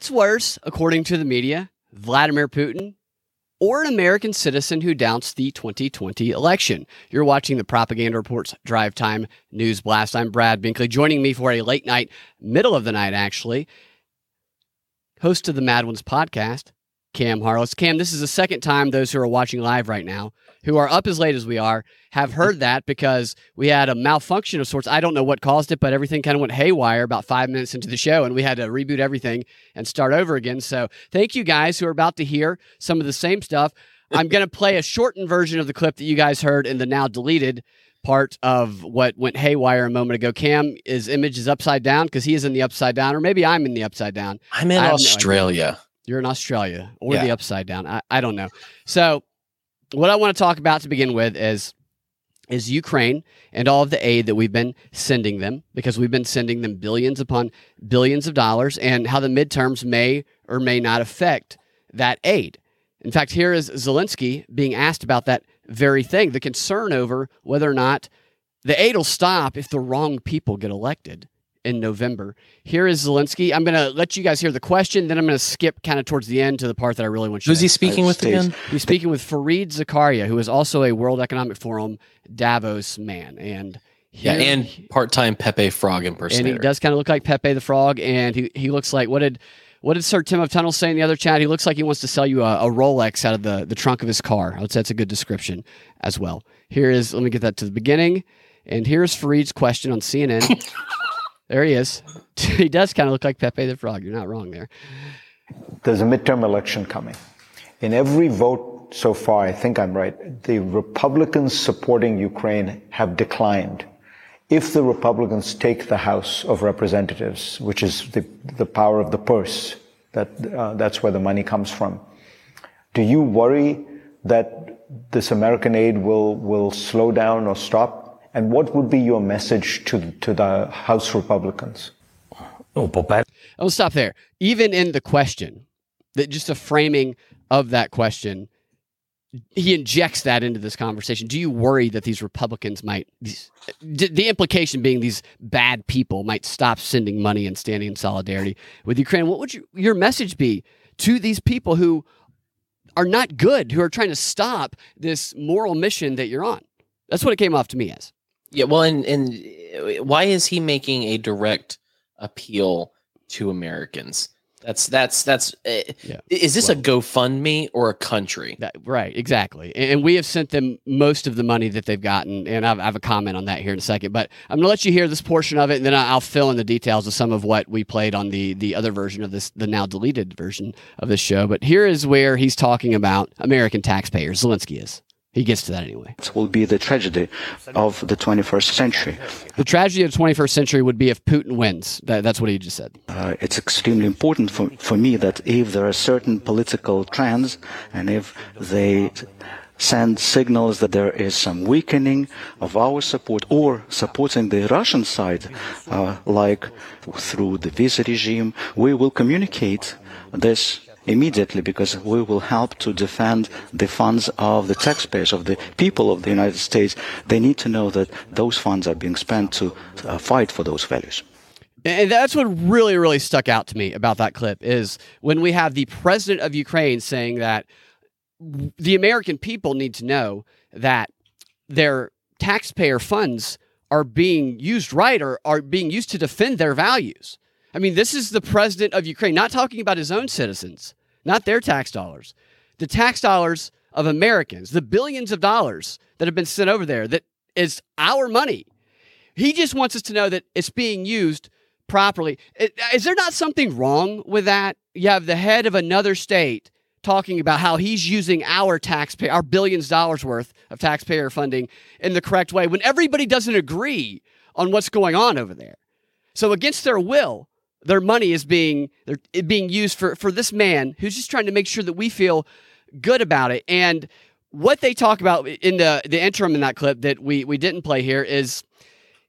What's worse, according to the media, Vladimir Putin or an American citizen who doubts the 2020 election? You're watching the Propaganda Reports Drive Time News Blast. I'm Brad Binkley, joining me for a late night, middle of the night, actually, host of the Mad Ones podcast, Cam Harless. Cam, this is the second time those who are watching live right now, who are up as late as we are, have heard that because we had a malfunction of sorts. I don't know what caused it, but everything kind of went haywire about five minutes into the show, and we had to reboot everything and start over again. So thank you guys who are about to hear some of the same stuff. I'm going to play a shortened version of the clip that you guys heard in the now deleted part of what went haywire a moment ago. Cam, his image is upside down because he is in the upside down, or maybe I'm in the upside down. I'm in Australia. You're in Australia or yeah. the upside down. I, I don't know. So, what I want to talk about to begin with is is Ukraine and all of the aid that we've been sending them because we've been sending them billions upon billions of dollars and how the midterms may or may not affect that aid. In fact, here is Zelensky being asked about that very thing the concern over whether or not the aid will stop if the wrong people get elected in November. Here is Zelensky. I'm going to let you guys hear the question, then I'm going to skip kind of towards the end to the part that I really want you Who's he speaking with again? He's speaking with Fareed Zakaria, who is also a World Economic Forum Davos man. And yeah, and part-time Pepe Frog impersonator. And he does kind of look like Pepe the Frog, and he, he looks like what did what did Sir Tim of Tunnel say in the other chat? He looks like he wants to sell you a, a Rolex out of the, the trunk of his car. I would say that's a good description as well. Here is let me get that to the beginning, and here's Fareed's question on CNN. There he is. he does kind of look like Pepe the Frog. You're not wrong there. There's a midterm election coming. In every vote so far, I think I'm right, the Republicans supporting Ukraine have declined. If the Republicans take the House of Representatives, which is the, the power of the purse, that, uh, that's where the money comes from, do you worry that this American aid will, will slow down or stop? And what would be your message to, to the House Republicans? Oh, I'll stop there. Even in the question, that just a framing of that question, he injects that into this conversation. Do you worry that these Republicans might, these, the implication being these bad people might stop sending money and standing in solidarity with Ukraine? What would you, your message be to these people who are not good, who are trying to stop this moral mission that you're on? That's what it came off to me as. Yeah, well, and and uh, why is he making a direct appeal to Americans? That's that's that's. Uh, yeah. Is this well, a GoFundMe or a country? That, right, exactly. And we have sent them most of the money that they've gotten, and I've, I have a comment on that here in a second. But I'm going to let you hear this portion of it, and then I'll fill in the details of some of what we played on the the other version of this, the now deleted version of this show. But here is where he's talking about American taxpayers. Zelensky is. He gets to that anyway. It will be the tragedy of the 21st century. The tragedy of the 21st century would be if Putin wins. That, that's what he just said. Uh, it's extremely important for, for me that if there are certain political trends and if they send signals that there is some weakening of our support or supporting the Russian side, uh, like through the visa regime, we will communicate this immediately because we will help to defend the funds of the taxpayers, of the people of the United States. They need to know that those funds are being spent to uh, fight for those values. And that's what really, really stuck out to me about that clip is when we have the president of Ukraine saying that the American people need to know that their taxpayer funds are being used right or are being used to defend their values. I mean, this is the president of Ukraine, not talking about his own citizens, not their tax dollars, the tax dollars of Americans, the billions of dollars that have been sent over there that is our money. He just wants us to know that it's being used properly. Is there not something wrong with that? You have the head of another state talking about how he's using our taxpayer, our billions of dollars worth of taxpayer funding in the correct way when everybody doesn't agree on what's going on over there. So against their will, their money is being they're being used for for this man who's just trying to make sure that we feel good about it. And what they talk about in the the interim in that clip that we we didn't play here is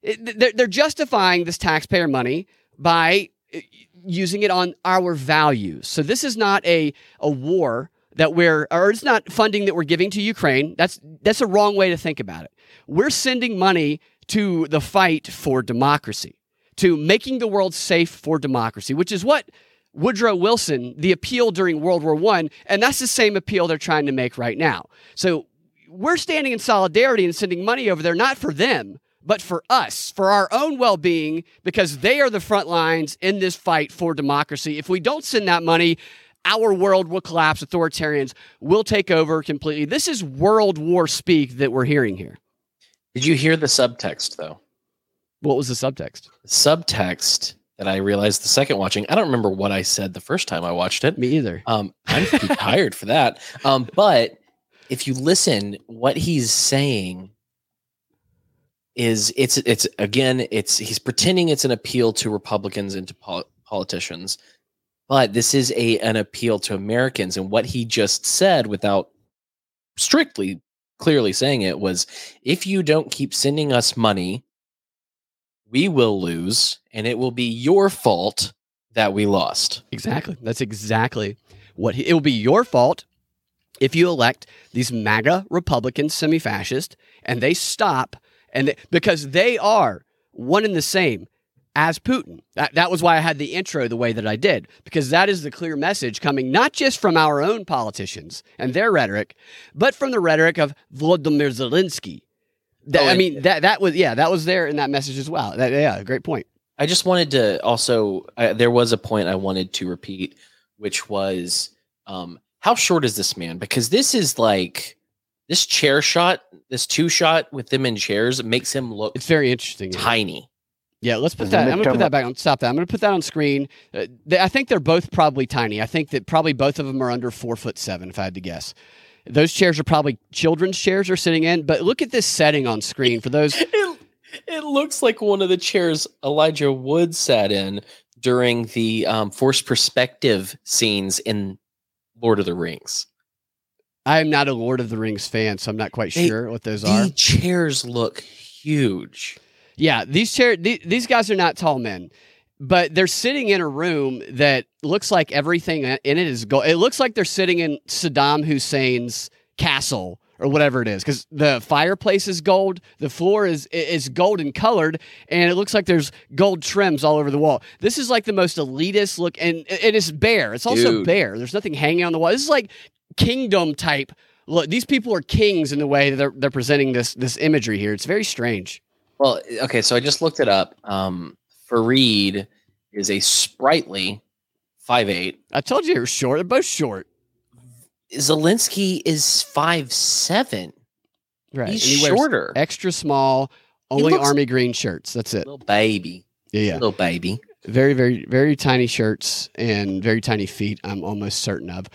they're, they're justifying this taxpayer money by uh, using it on our values. So this is not a a war that we're or it's not funding that we're giving to Ukraine. That's that's a wrong way to think about it. We're sending money to the fight for democracy to making the world safe for democracy, which is what Woodrow Wilson the appeal during World War One, and that's the same appeal they're trying to make right now. So we're standing in solidarity and sending money over there, not for them, but for us, for our own well being, because they are the front lines in this fight for democracy. If we don't send that money, our world will collapse. Authoritarians will take over completely. This is World War speak that we're hearing here. Did you hear the subtext, though? What was the subtext? Subtext that I realized the second watching. I don't remember what I said the first time I watched it. Me either. Um, I'm too tired for that. Um, but if you listen, what he's saying is it's it's again it's he's pretending it's an appeal to Republicans and to pol- politicians, but this is a an appeal to Americans. And what he just said, without strictly clearly saying it, was if you don't keep sending us money we will lose and it will be your fault that we lost. Exactly. That's exactly what he, it will be your fault if you elect these MAGA Republican semi fascist and they stop and they, because they are one and the same as Putin. That, that was why I had the intro the way that I did, because that is the clear message coming not just from our own politicians and their rhetoric, but from the rhetoric of Volodymyr Zelensky, that, oh, I mean that that was yeah that was there in that message as well. That, yeah, great point. I just wanted to also uh, there was a point I wanted to repeat, which was um, how short is this man? Because this is like this chair shot, this two shot with them in chairs makes him look. It's very interesting. Tiny. Yeah, let's put that. I'm going to put that back on. Stop that. I'm going to put that on screen. Uh, they, I think they're both probably tiny. I think that probably both of them are under four foot seven, if I had to guess. Those chairs are probably children's chairs are sitting in, but look at this setting on screen for those. it, it looks like one of the chairs Elijah Wood sat in during the um, forced perspective scenes in Lord of the Rings. I'm not a Lord of the Rings fan, so I'm not quite they, sure what those are. The chairs look huge. Yeah, these chairs. These guys are not tall men but they're sitting in a room that looks like everything in it is gold. It looks like they're sitting in Saddam Hussein's castle or whatever it is because the fireplace is gold the floor is is golden colored and it looks like there's gold trims all over the wall. This is like the most elitist look and and it is bare. It's also Dude. bare. There's nothing hanging on the wall. This is like kingdom type look. These people are kings in the way that they're, they're presenting this this imagery here. It's very strange. Well okay so i just looked it up. Um Fareed is a sprightly five eight. I told you they were short. They're both short. Zelensky is five seven. Right. He's he shorter. Extra small, only army green shirts. That's it. Little baby. Yeah, yeah. Little baby. Very, very, very tiny shirts and very tiny feet, I'm almost certain of.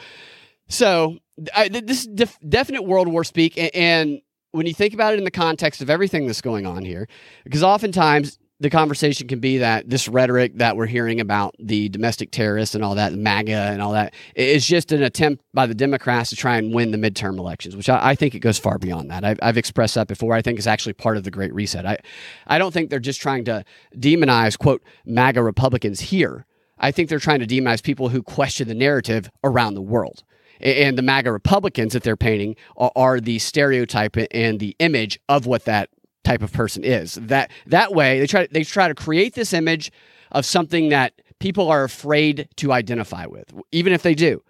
So, I, this is def- definite World War speak. And, and when you think about it in the context of everything that's going on here, because oftentimes the conversation can be that this rhetoric that we're hearing about the domestic terrorists and all that, MAGA and all that, is just an attempt by the Democrats to try and win the midterm elections, which I, I think it goes far beyond that. I've, I've, expressed that before. I think it's actually part of the Great Reset. I, I don't think they're just trying to demonize, quote, MAGA Republicans here. I think they're trying to demonize people who question the narrative around the world. And the MAGA Republicans that they're painting are, are the stereotype and the image of what that type of person is. That that way they try they try to create this image of something that people are afraid to identify with, even if they do.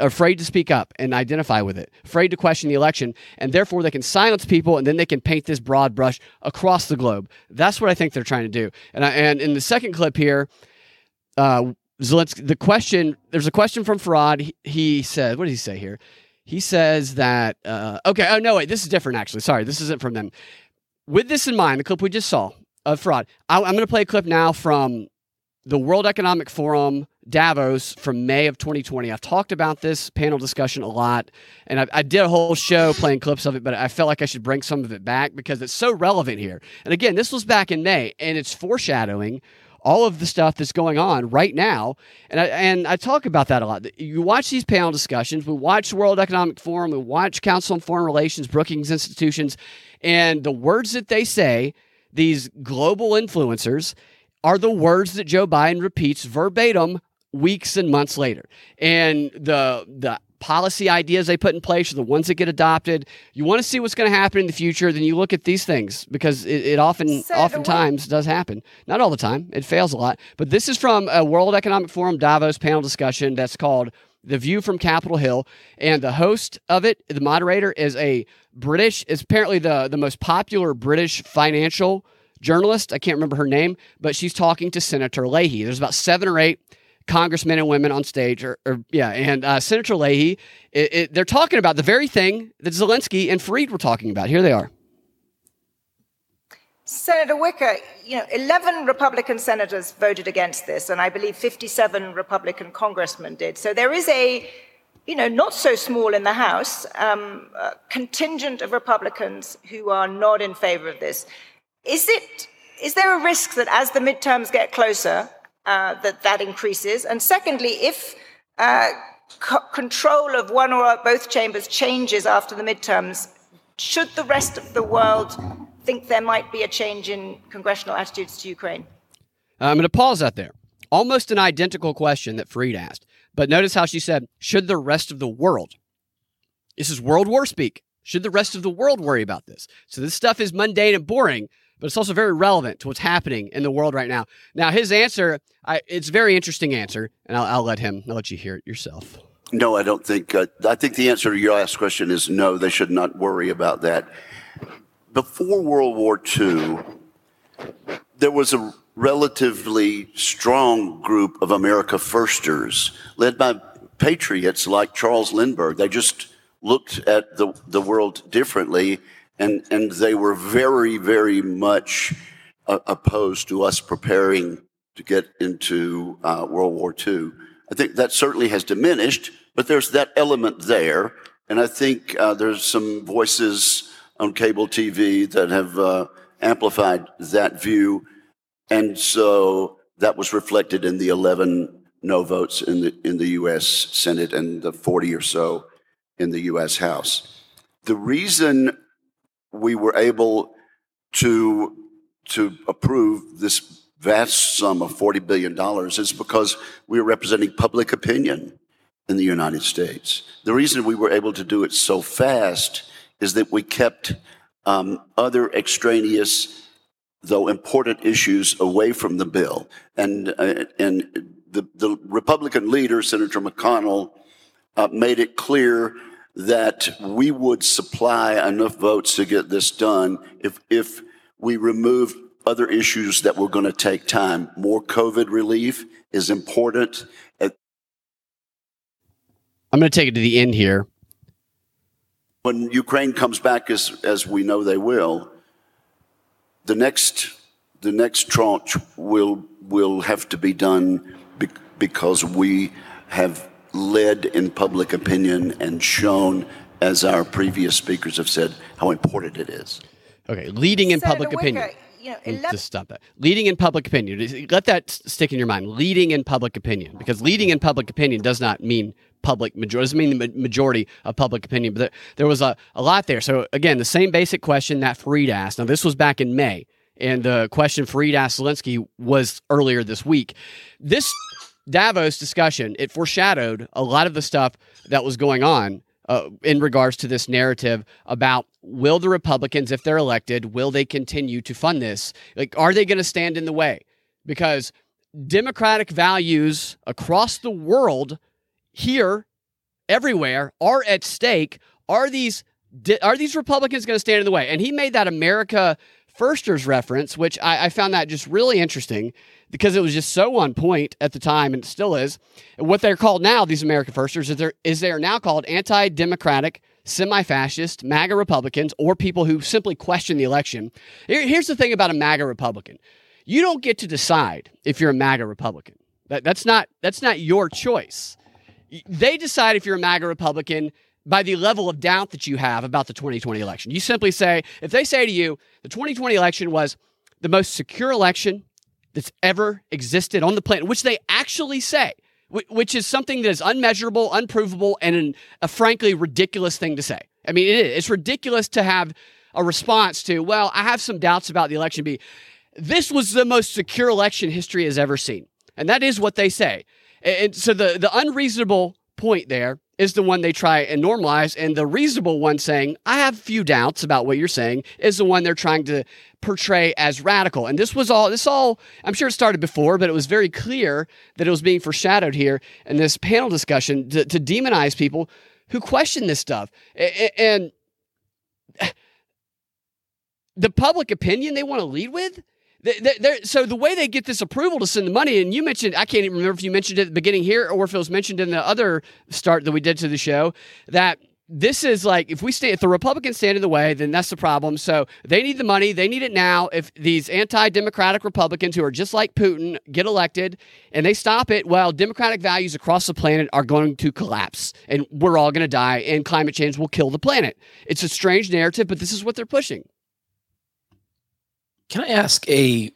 Afraid to speak up and identify with it, afraid to question the election, and therefore they can silence people and then they can paint this broad brush across the globe. That's what I think they're trying to do. And, I, and in the second clip here, uh, Zelensky, the question, there's a question from Fareed. He, he said, what did he say here? He says that, uh, okay, oh, no, wait, this is different actually. Sorry, this isn't from them with this in mind, the clip we just saw of fraud, I, am going to play a clip now from the World Economic Forum Davos from May of 2020. I've talked about this panel discussion a lot, and I, I, did a whole show playing clips of it, but I felt like I should bring some of it back because it's so relevant here. And again, this was back in May, and it's foreshadowing all of the stuff that's going on right now. And I, and I talk about that a lot. You watch these panel discussions, we watch World Economic Forum, we watch Council on Foreign Relations, Brookings Institutions, and the words that they say, these global influencers, are the words that Joe Biden repeats verbatim weeks and months later. And the the policy ideas they put in place are the ones that get adopted. You want to see what's going to happen in the future, then you look at these things because it, it often oftentimes does happen. Not all the time. It fails a lot. But this is from a World Economic Forum Davos panel discussion that's called The View from Capitol Hill. And the host of it, the moderator, is a British, is apparently the, the most popular British financial journalist. I can't remember her name, but she's talking to Senator Leahy. There's about seven or eight congressmen and women on stage, or, or yeah, and uh, Senator Leahy, it, it, they're talking about the very thing that Zelensky and Fareed were talking about. Here they are. Senator Wicker, you know, 11 Republican senators voted against this, and I believe 57 Republican congressmen did. So there is a, you know, not so small in the House, um, contingent of Republicans who are not in favor of this. Is it, is there a risk that as the midterms get closer, uh, that that increases? And secondly, if uh, co- control of one or both chambers changes after the midterms, should the rest of the world think there might be a change in congressional attitudes to Ukraine? I'm going to pause that there. Almost an identical question that Fareed asked. But notice how she said, should the rest of the world? This is World War speak. Should the rest of the world worry about this? So this stuff is mundane and boring, but it's also very relevant to what's happening in the world right now. Now, his answer, I, it's a very interesting answer, and I'll, I'll let him, I'll let you hear it yourself. No, I don't think. Uh, I think the answer to your last question is no. They should not worry about that. Before World War II, there was a relatively strong group of America firsters led by patriots like Charles Lindbergh. They just looked at the, the world differently, and, and they were very, very much uh, opposed to us preparing to get into uh, World War II. I think that certainly has diminished, but there's that element there. And I think uh, there's some voices on cable TV that have uh, amplified that view. And so that was reflected in the 11 no votes in the, in the U.S. Senate and the 40 or so in the U.S. House. The reason we were able to, to approve this vast sum of $40 billion is because we are representing public opinion in the United States. The reason we were able to do it so fast is that we kept um, other extraneous, though important issues away from the bill. And, uh, and the, the Republican leader, Senator McConnell, uh, made it clear that we would supply enough votes to get this done if, if we remove other issues that were going to take time. More COVID relief is important. I'm going to take it to the end here. When Ukraine comes back, as, as we know they will, the next, the next tranche will, will have to be done be, because we have led in public opinion and shown, as our previous speakers have said, how important it is. Okay, leading in Senator public Wicker, opinion. You know, 11 Just stop that. Leading in public opinion. Let that stick in your mind. Leading in public opinion, because leading in public opinion does not mean public majority. Doesn't mean the majority of public opinion. But there, there was a, a lot there. So again, the same basic question that Fareed asked. Now this was back in May, and the question Fareed asked Zelensky was earlier this week. This Davos discussion it foreshadowed a lot of the stuff that was going on uh, in regards to this narrative about will the Republicans, if they're elected, will they continue to fund this? Like, are they going to stand in the way? Because democratic values across the world, here, everywhere, are at stake. Are these are these Republicans going to stand in the way? And he made that America Firsters reference, which I, I found that just really interesting because it was just so on point at the time and still is. What they're called now, these American Firsters, is they're, is they're now called anti democratic, semi fascist, MAGA Republicans, or people who simply question the election. Here- here's the thing about a MAGA Republican you don't get to decide if you're a MAGA Republican. That, that's, not, that's not your choice. They decide if you're a MAGA Republican by the level of doubt that you have about the 2020 election. You simply say, if they say to you, the 2020 election was the most secure election that's ever existed on the planet, which they actually say, which is something that is unmeasurable, unprovable, and an, a frankly ridiculous thing to say. I mean, it is. It's ridiculous to have a response to, well, I have some doubts about the election. Be this was the most secure election history has ever seen, and that is what they say. And so the the unreasonable point there is the one they try and normalize, and the reasonable one saying, "I have few doubts about what you're saying," is the one they're trying to portray as radical. And this was all this all I'm sure it started before, but it was very clear that it was being foreshadowed here in this panel discussion to, to demonize people who question this stuff. And the public opinion they want to lead with. So the way they get this approval to send the money, and you mentioned, I can't even remember if you mentioned it at the beginning here or if it was mentioned in the other start that we did to the show, that this is like if we stay if the Republicans stand in the way, then that's the problem. So they need the money, they need it now. If these anti-democratic Republicans who are just like Putin get elected and they stop it, well, democratic values across the planet are going to collapse and we're all going to die and climate change will kill the planet. It's a strange narrative, but this is what they're pushing. Can I ask a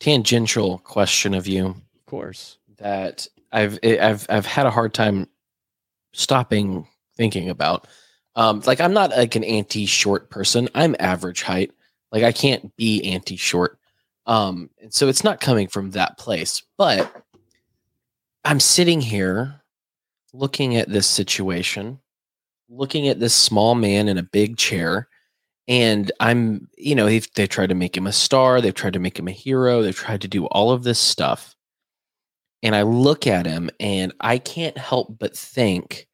tangential question of you Of course. that I've I've I've had a hard time stopping thinking about? Um, like I'm not like an anti-short person. I'm average height. Like I can't be anti-short. Um, and so it's not coming from that place. But I'm sitting here looking at this situation, looking at this small man in a big chair, and I'm, you know, they've, they tried to make him a star, they've tried to make him a hero, they've tried to do all of this stuff. And I look at him and I can't help but think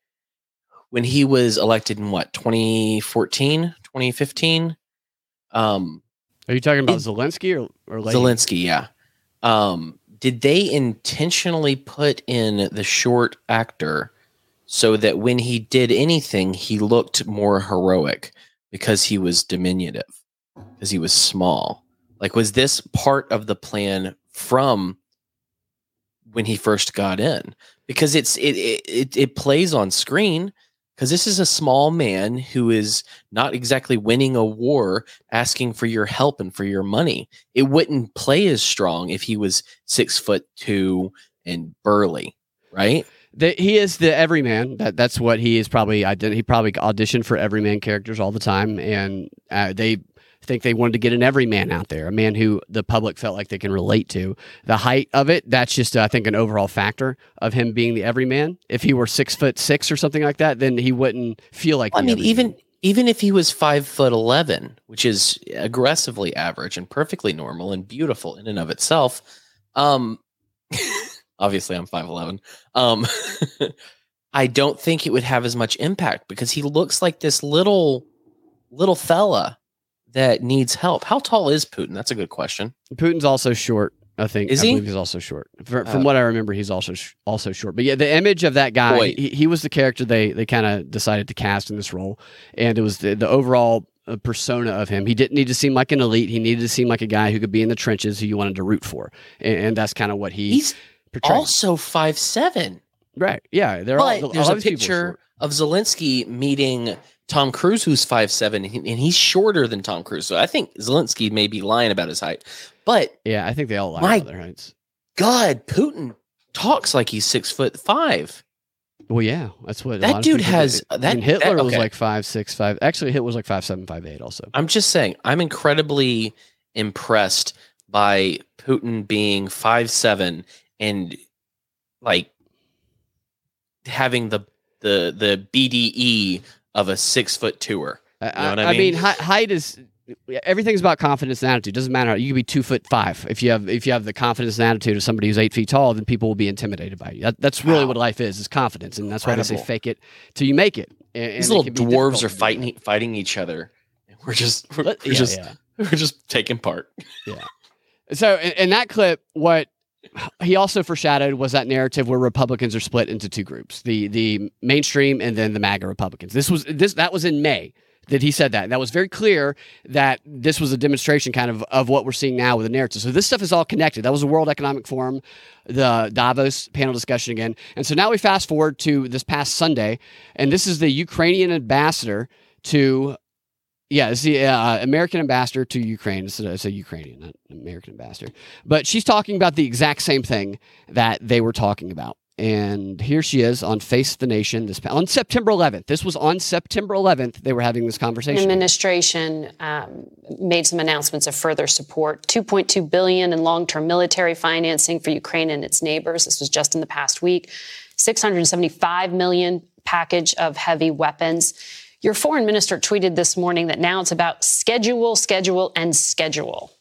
when he was elected in what, 2014, 2015? Um, Are you talking about It- Zelensky or, or Leahy? Zelensky, yeah. Um, did they intentionally put in the short actor so that when he did anything, he looked more heroic because he was diminutive, because he was small? Like, was this part of the plan from when he first got in? Because it's it it, it, plays on screen. Because this is a small man who is not exactly winning a war, asking for your help and for your money it wouldn't play as strong if he was six foot two and burly, right? The, he is the everyman. That that's what he is probably. ident- He probably auditioned for everyman characters all the time, and uh, they think they wanted to get an everyman out there, a man who the public felt like they can relate to. The height of it, that's just I think an overall factor of him being the everyman. If he were six foot six or something like that, then he wouldn't feel like. I the mean, everyman. even even if he was five foot eleven, which is aggressively average and perfectly normal and beautiful in and of itself, um, obviously I'm five eleven. Um, I don't think it would have as much impact because he looks like this little little fella that needs help. How tall is Putin? That's a good question. Putin's also short. I think. Is I he? believe he's also short. For, from Oh. what I remember, he's also sh- also short. But yeah, the image of that guy, he, he was the character they they kind of decided to cast in this role, and it was the, the overall uh, persona of him. He didn't need to seem like an elite. He needed to seem like a guy who could be in the trenches, who you wanted to root for, and, and that's kind of what he He's portrayed. also five seven. right. Yeah, they're But all. there's all a are picture of Zelensky meeting Tom Cruise, who's five seven, and he's shorter than Tom Cruise. So I think Zelensky may be lying about his height. But Yeah, I think they all lie My- about their heights. God, Putin talks like he's six foot five. Well, yeah, that's what a That lot dude has-. I that- mean, Hitler that- was like five six five. Actually, Hitler was like five seven five eight. Also, I'm just saying, I'm incredibly impressed by Putin being five seven and like having the the the BDE of a six foot tour. I, know what I I, I mean, mean? hei- height is everything's about confidence and attitude. Doesn't matter. You could be two foot five if you have if you have the confidence and attitude of somebody who's eight feet tall. Then people will be intimidated by you. That, that's really Wow. what life is: is confidence, and that's why they say fake it till you make it. And, and These it little can be dwarves are fighting fighting each other. We're just we're, we're just yeah. we're just taking part. Yeah. So in, in that clip, what he also foreshadowed was that narrative where Republicans are split into two groups: the the mainstream and then the MAGA Republicans. This was this that was in May that he said that. And that was very clear that this was a demonstration kind of of what we're seeing now with the narrative. So this stuff is all connected. That was the World Economic Forum, the Davos panel discussion again. And so now we fast forward to this past Sunday, and this is the Ukrainian ambassador to yeah, the uh, American ambassador to Ukraine. It's a, it's a Ukrainian, not American ambassador. But she's talking about the exact same thing that they were talking about. And here she is on Face the Nation this on September 11th. This was on September 11th. They were having this conversation. Administration um, made some announcements of further support: 2.2 billion in long-term military financing for Ukraine and its neighbors. This was just in the past week. 675 million package of heavy weapons. Your foreign minister tweeted this morning that now it's about schedule, schedule, and schedule.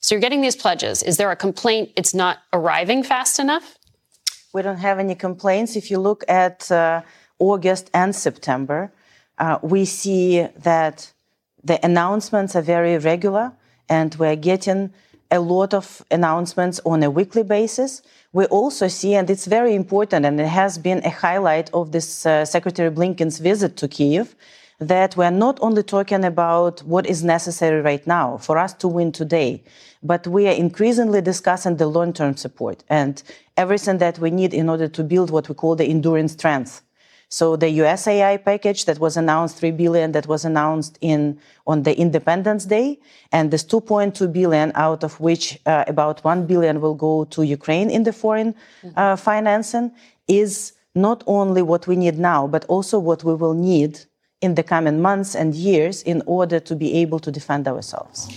So you're getting these pledges. Is there a complaint it's not arriving fast enough? We don't have any complaints. If you look at uh, August and September, uh, we see that the announcements are very regular and we're getting a lot of announcements on a weekly basis. We also see, and it's very important, and it has been a highlight of this uh, Secretary Blinken's visit to Kiev, that we're not only talking about what is necessary right now for us to win today, but we are increasingly discussing the long term support and everything that we need in order to build what we call the enduring strength. So the USAI package that was announced, 3 billion that was announced in on the Independence Day, and this 2.2 billion, out of which uh, about 1 billion will go to Ukraine in the foreign uh, financing, is not only what we need now, but also what we will need in the coming months and years in order to be able to defend ourselves.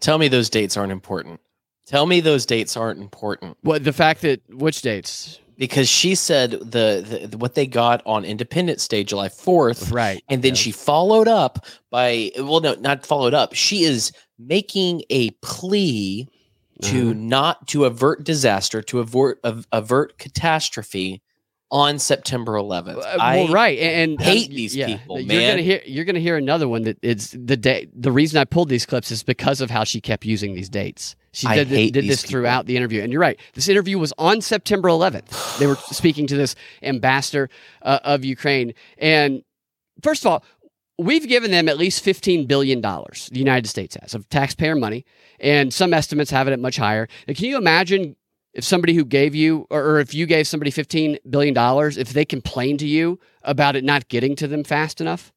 Tell me those dates aren't important. Tell me those dates aren't important. What the fact that which dates? Because she said the, the what they got on Independence Day, July fourth, Right. and then Yeah. she followed up by well, no, not followed up. She is making a plea to Uh-huh. not to avert disaster, to avert av- avert catastrophe on September 11th. Uh, I well, right, and, and hate um, these yeah, people, You're man. gonna hear you're gonna hear another one that it's the day. The reason I pulled these clips is because of how she kept using these dates. She I did, did this people. throughout the interview, and you're right. This interview was on September 11th. They were speaking to this ambassador uh, of Ukraine, and first of all, we've given them at least $15 billion, the United States has, of taxpayer money, and some estimates have it at much higher. Now, can you imagine if somebody who gave you, or, if you gave somebody $15 billion, if they complain to you about it not getting to them fast enough?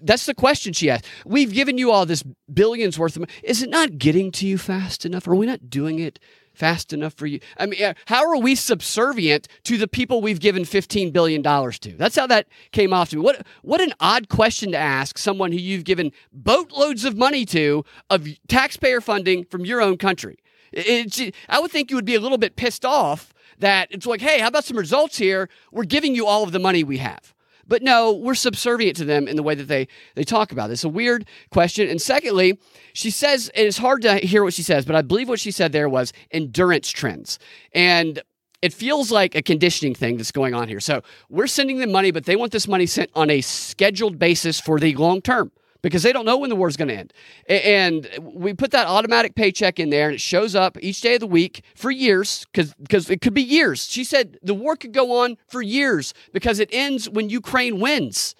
That's the question she asked. We've given you all this billions worth of money. Is it not getting to you fast enough? Are we not doing it fast enough for you? I mean, uh, how are we subservient to the people we've given $15 billion to? That's how that came off to me. What, what an odd question to ask someone who you've given boatloads of money to of taxpayer funding from your own country. It- I would think you would be a little bit pissed off that it's like, hey, how about some results here? We're giving you all of the money we have. But no, we're subservient to them in the way that they they talk about it. It's a weird question. And secondly, she says, and it's hard to hear what she says, but I believe what she said there was endurance trends. And it feels like a conditioning thing that's going on here. So we're sending them money, but they want this money sent on a scheduled basis for the long term because they don't know when the war's going to end. And we put that automatic paycheck in there and it shows up each day of the week for years because it could be years. She said the war could go on for years because it ends when Ukraine wins.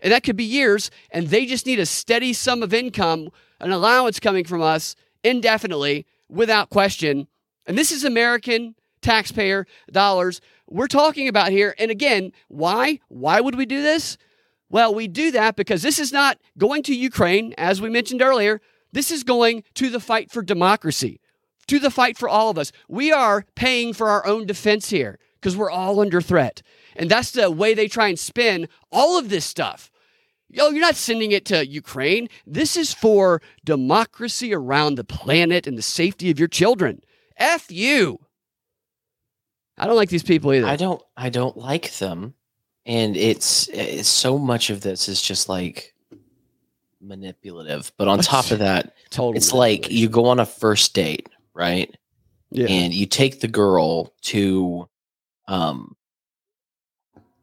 And that could be years and they just need a steady sum of income, an allowance coming from us indefinitely without question. And this is American taxpayer dollars we're talking about here. And again, why? Why would we do this? Well, we do that because this is not going to Ukraine, as we mentioned earlier. This is going to the fight for democracy, to the fight for all of us. We are paying for our own defense here because we're all under threat. And that's the way they try and spin all of this stuff. Yo, you're not sending it to Ukraine. This is for democracy around the planet and the safety of your children. F you. I don't like these people either. I don't I don't like them. And it's, it's so much of this is just like manipulative. But on top of that, Total it's like you go on a first date, right? yeah. and you take the girl to um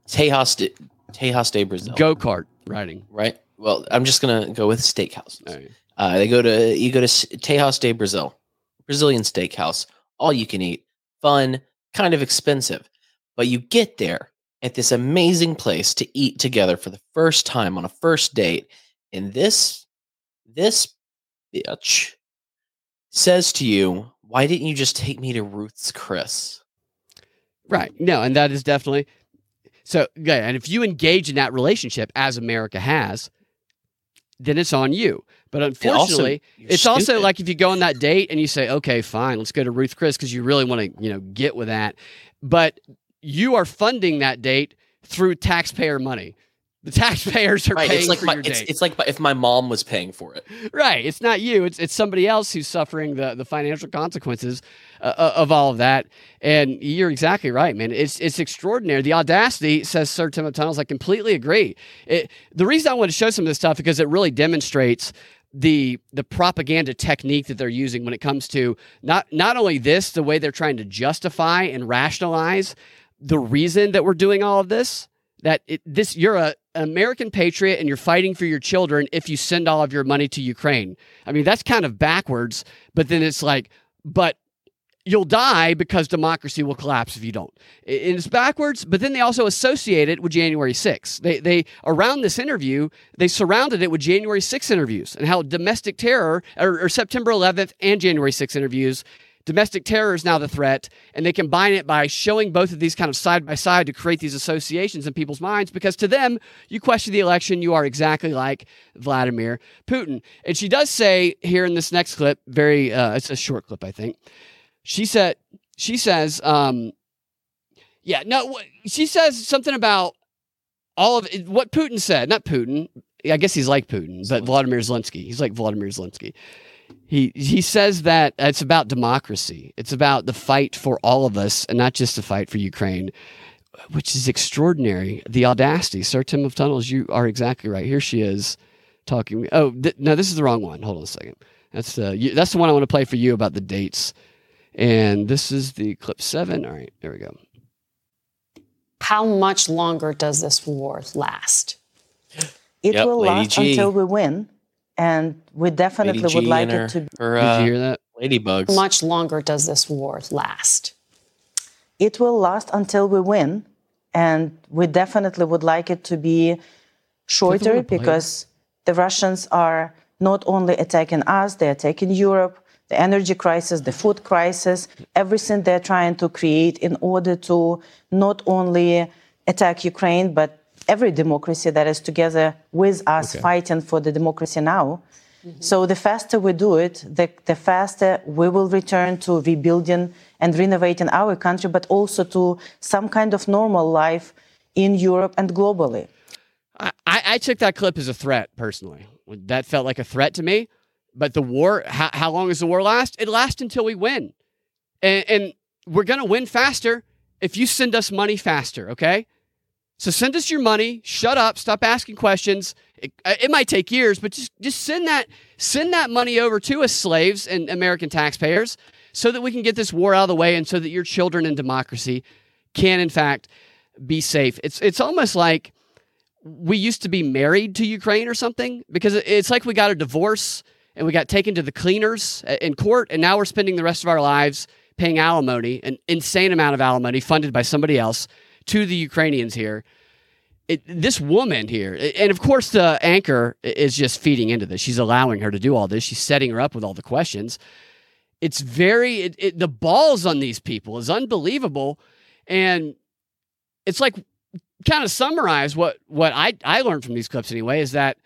Texas de, Texas de Brazil, go kart riding. right? Well, I'm just gonna go with steakhouses. All right. Uh, they go to you go to Texas de Brazil, Brazilian steakhouse, all you can eat, fun, kind of expensive, but you get there at this amazing place to eat together for the first time on a first date, and this this bitch says to you, "Why didn't you just take me to Ruth's Chris?" Right. No, and that is definitely so. Yeah, and if you engage in that relationship, as America has, then it's on you. But unfortunately, you're it's also like if you go on that date and you say, "Okay, fine, let's go to Ruth Chris" because you really want to, you know, get with that, but you are funding that date through taxpayer money. The taxpayers are Right. paying It's like for my, your it's, date. it's like if my mom was paying for it. Right. It's not you. It's it's somebody else who's suffering the the financial consequences uh, uh, of all of that. And you're exactly right, man. It's it's extraordinary. The audacity says Sir Tim Tunnels. I completely agree. It, the reason I want to show some of this stuff because it really demonstrates the the propaganda technique that they're using when it comes to not not only this, the way they're trying to justify and rationalize the reason that we're doing all of this that it, this you're a an American patriot and you're fighting for your children if you send all of your money to Ukraine. I mean, that's kind of backwards, but then it's like, but you'll die because democracy will collapse if you don't. I- It's backwards, but then they also associate it with January 6th. They they around this interview, they surrounded it with January 6th interviews and how domestic terror or, or September 11th and January 6th interviews domestic terror is now the threat and they combine it by showing both of these kind of side by side to create these associations in people's minds because to them you question the election you are exactly like vladimir putin. And she does say here in this next clip very uh, it's a short clip i think. She said she says um yeah no she says something about all of it, what putin said not putin i guess he's like putin but vladimir zelensky. He's like vladimir zelensky he he says that it's about democracy. It's about the fight for all of us, and not just the fight for Ukraine, which is extraordinary. The audacity, Sir Tim of Tunnels. You are exactly right. Here she is talking. Oh th- no, this is the wrong one. Hold on a second. That's the you, that's the one I want to play for you about the dates. And this is the clip seven. All right, there we go. How much longer does this war last? It Yep, will Lady last G. until we win, and we definitely Lady would G like her, it to. her Did uh, you hear that? ladybugs. Much longer does this war last? It will last until we win, and we definitely would like it to be shorter wanna play it? because the Russians are not only attacking us, they're attacking Europe, the energy crisis, the food crisis, everything they're trying to create in order to not only attack Ukraine, but every democracy that is together with us fighting for the democracy now. Mm-hmm. So the faster we do it, the, the faster we will return to rebuilding and renovating our country, but also to some kind of normal life in Europe and globally. I, I I took that clip as a threat personally. That felt like a threat to me. But the war, how, how long does the war last? It lasts until we win. And, and we're going to win faster if you send us money faster, okay? So send us your money. Shut up. Stop asking questions. It, uh, it might take years, but just, just send that send that money over to us, slaves and American taxpayers, so that we can get this war out of the way and so that your children in democracy can, in fact, be safe. It's it's almost like we used to be married to Ukraine or something because it's like we got a divorce and we got taken to the cleaners in court and now we're spending the rest of our lives paying alimony, an insane amount of alimony funded by somebody else to the Ukrainians here. It, this woman here, and of course the anchor is just feeding into this. She's allowing her to do all this. She's setting her up with all the questions. It's very it, it, the balls on these people is unbelievable, and it's like kind of summarize what what I I learned from these clips anyway is that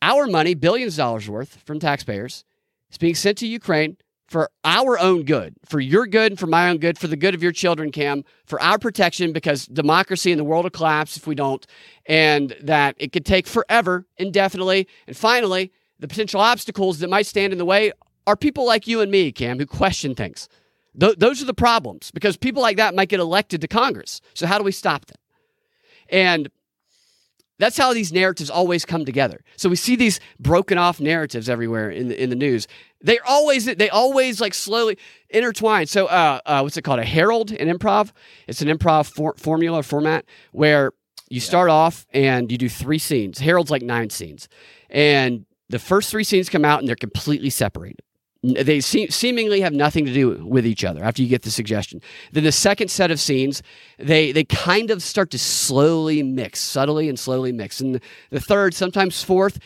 our money, billions of dollars worth from taxpayers, is being sent to Ukraine for our own good, for your good and for my own good, for the good of your children, Cam, for our protection, because democracy in the world will collapse if we don't, and that it could take forever, indefinitely. And finally, the potential obstacles that might stand in the way are people like you and me, Cam, who question things. Th- those are the problems because people like that might get elected to Congress. So, how do we stop them? And that's how these narratives always come together. So we see these broken off narratives everywhere in the, in the news. They always they always like slowly intertwine. So uh, uh, what's it called? A herald in improv. It's an improv for- formula format where you start off and you do three scenes. Herald's like nine scenes, and the first three scenes come out and they're completely separated. They seem, seemingly have nothing to do with each other after you get the suggestion. Then the second set of scenes, they they kind of start to slowly mix, subtly and slowly mix. And the, third, sometimes fourth,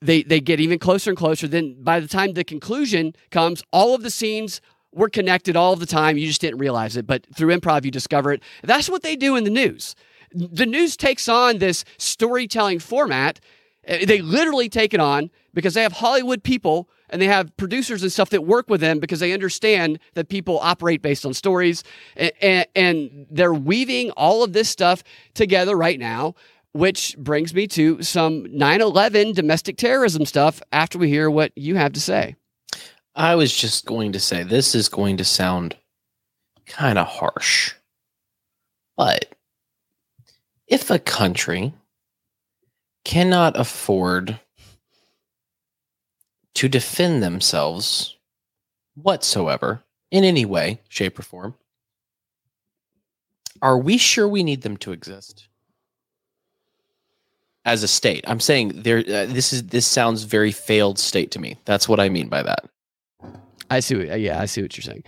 they they get even closer and closer. Then by the time the conclusion comes, all of the scenes were connected all the time. You just didn't realize it, but through improv you discover it. That's what they do in the news. The news takes on this storytelling format Uh, They literally take it on because they have Hollywood people and they have producers and stuff that work with them because they understand that people operate based on stories and, and, they're weaving all of this stuff together right now which brings me to some 9-11 domestic terrorism stuff after we hear what you have to say I was just going to say this is going to sound kind of harsh. But if a country cannot afford to defend themselves whatsoever in any way, shape, or form, are we sure we need them to exist? As a state, I'm saying there. Uh, this is this sounds very failed state to me. That's what I mean by that. I see. What, yeah, I see what you're saying.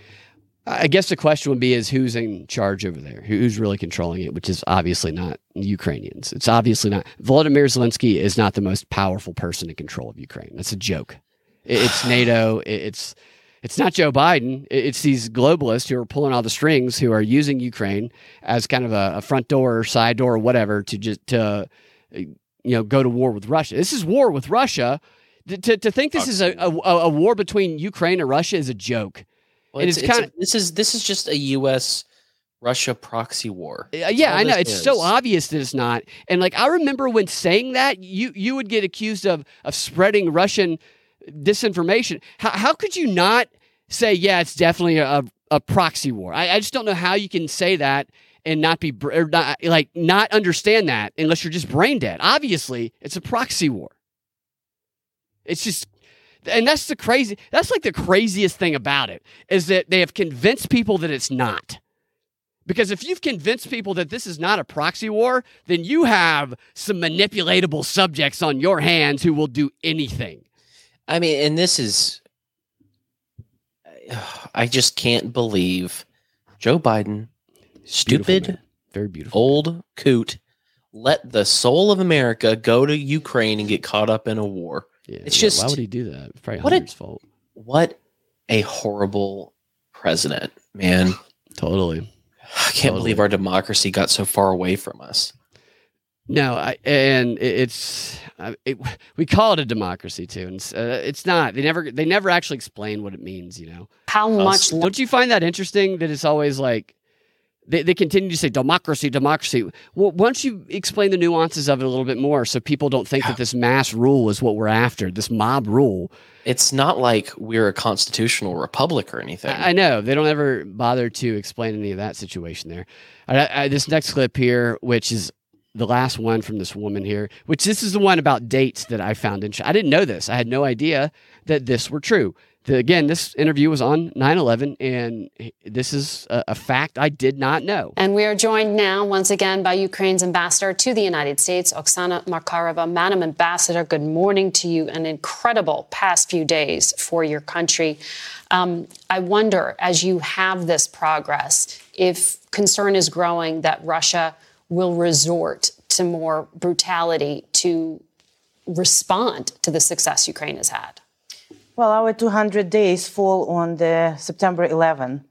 I guess the question would be: Is who's in charge over there? Who's really controlling it? Which is obviously not Ukrainians. It's obviously not. Volodymyr Zelensky is not the most powerful person in control of Ukraine. That's a joke. It's NATO. It's it's not Joe Biden. It's these globalists who are pulling all the strings, who are using Ukraine as kind of a, a front door, or side door, or whatever, to just to you know go to war with Russia. This is war with Russia. To, to think this is a, a, a war between Ukraine and Russia is a joke. Well, it's, it's, it's kind of this is this is just a U.S. Russia proxy war. Uh, yeah, I know. It's is. so obvious that it's not. And like I remember when saying that, you you would get accused of of spreading Russian disinformation. How how could you not say yeah, it's definitely a a proxy war? I, I just don't know how you can say that and not be or not, like not understand that unless you're just brain dead. Obviously, it's a proxy war. It's just and that's the crazy that's like the craziest thing about it is that they have convinced people that it's not because if you've convinced people that this is not a proxy war then you have some manipulatable subjects on your hands who will do anything i mean and this is i just can't believe joe biden stupid beautiful, very beautiful old coot let the soul of america go to ukraine and get caught up in a war yeah, it's just why would he do that? It's probably what a, fault. What a horrible president, man. Totally. I can't totally. believe our democracy got so far away from us. No, I, and it's it, we call it a democracy too, and it's, uh, it's not. They never they never actually explain what it means. You know how much? don't you find that interesting? That it's always like they, they continue to say democracy, democracy. Well, why don't you explain the nuances of it a little bit more so people don't think that this mass rule is what we're after, this mob rule. It's not like we're a constitutional republic or anything. I, I know. They don't ever bother to explain any of that situation there. I, I, this next clip here, which is the last one from this woman here, which this is the one about dates that I found interesting. I didn't know this. I had no idea that this were true the, again, this interview was on 9 11, and this is a, a, fact I did not know. And we are joined now once again by Ukraine's ambassador to the United States, Oksana Markarova. Madam Ambassador, good morning to you. An incredible past few days for your country. Um, I wonder, as you have this progress, if concern is growing that Russia will resort to more brutality to respond to the success Ukraine has had. Well, our 200 days fall on the September 11,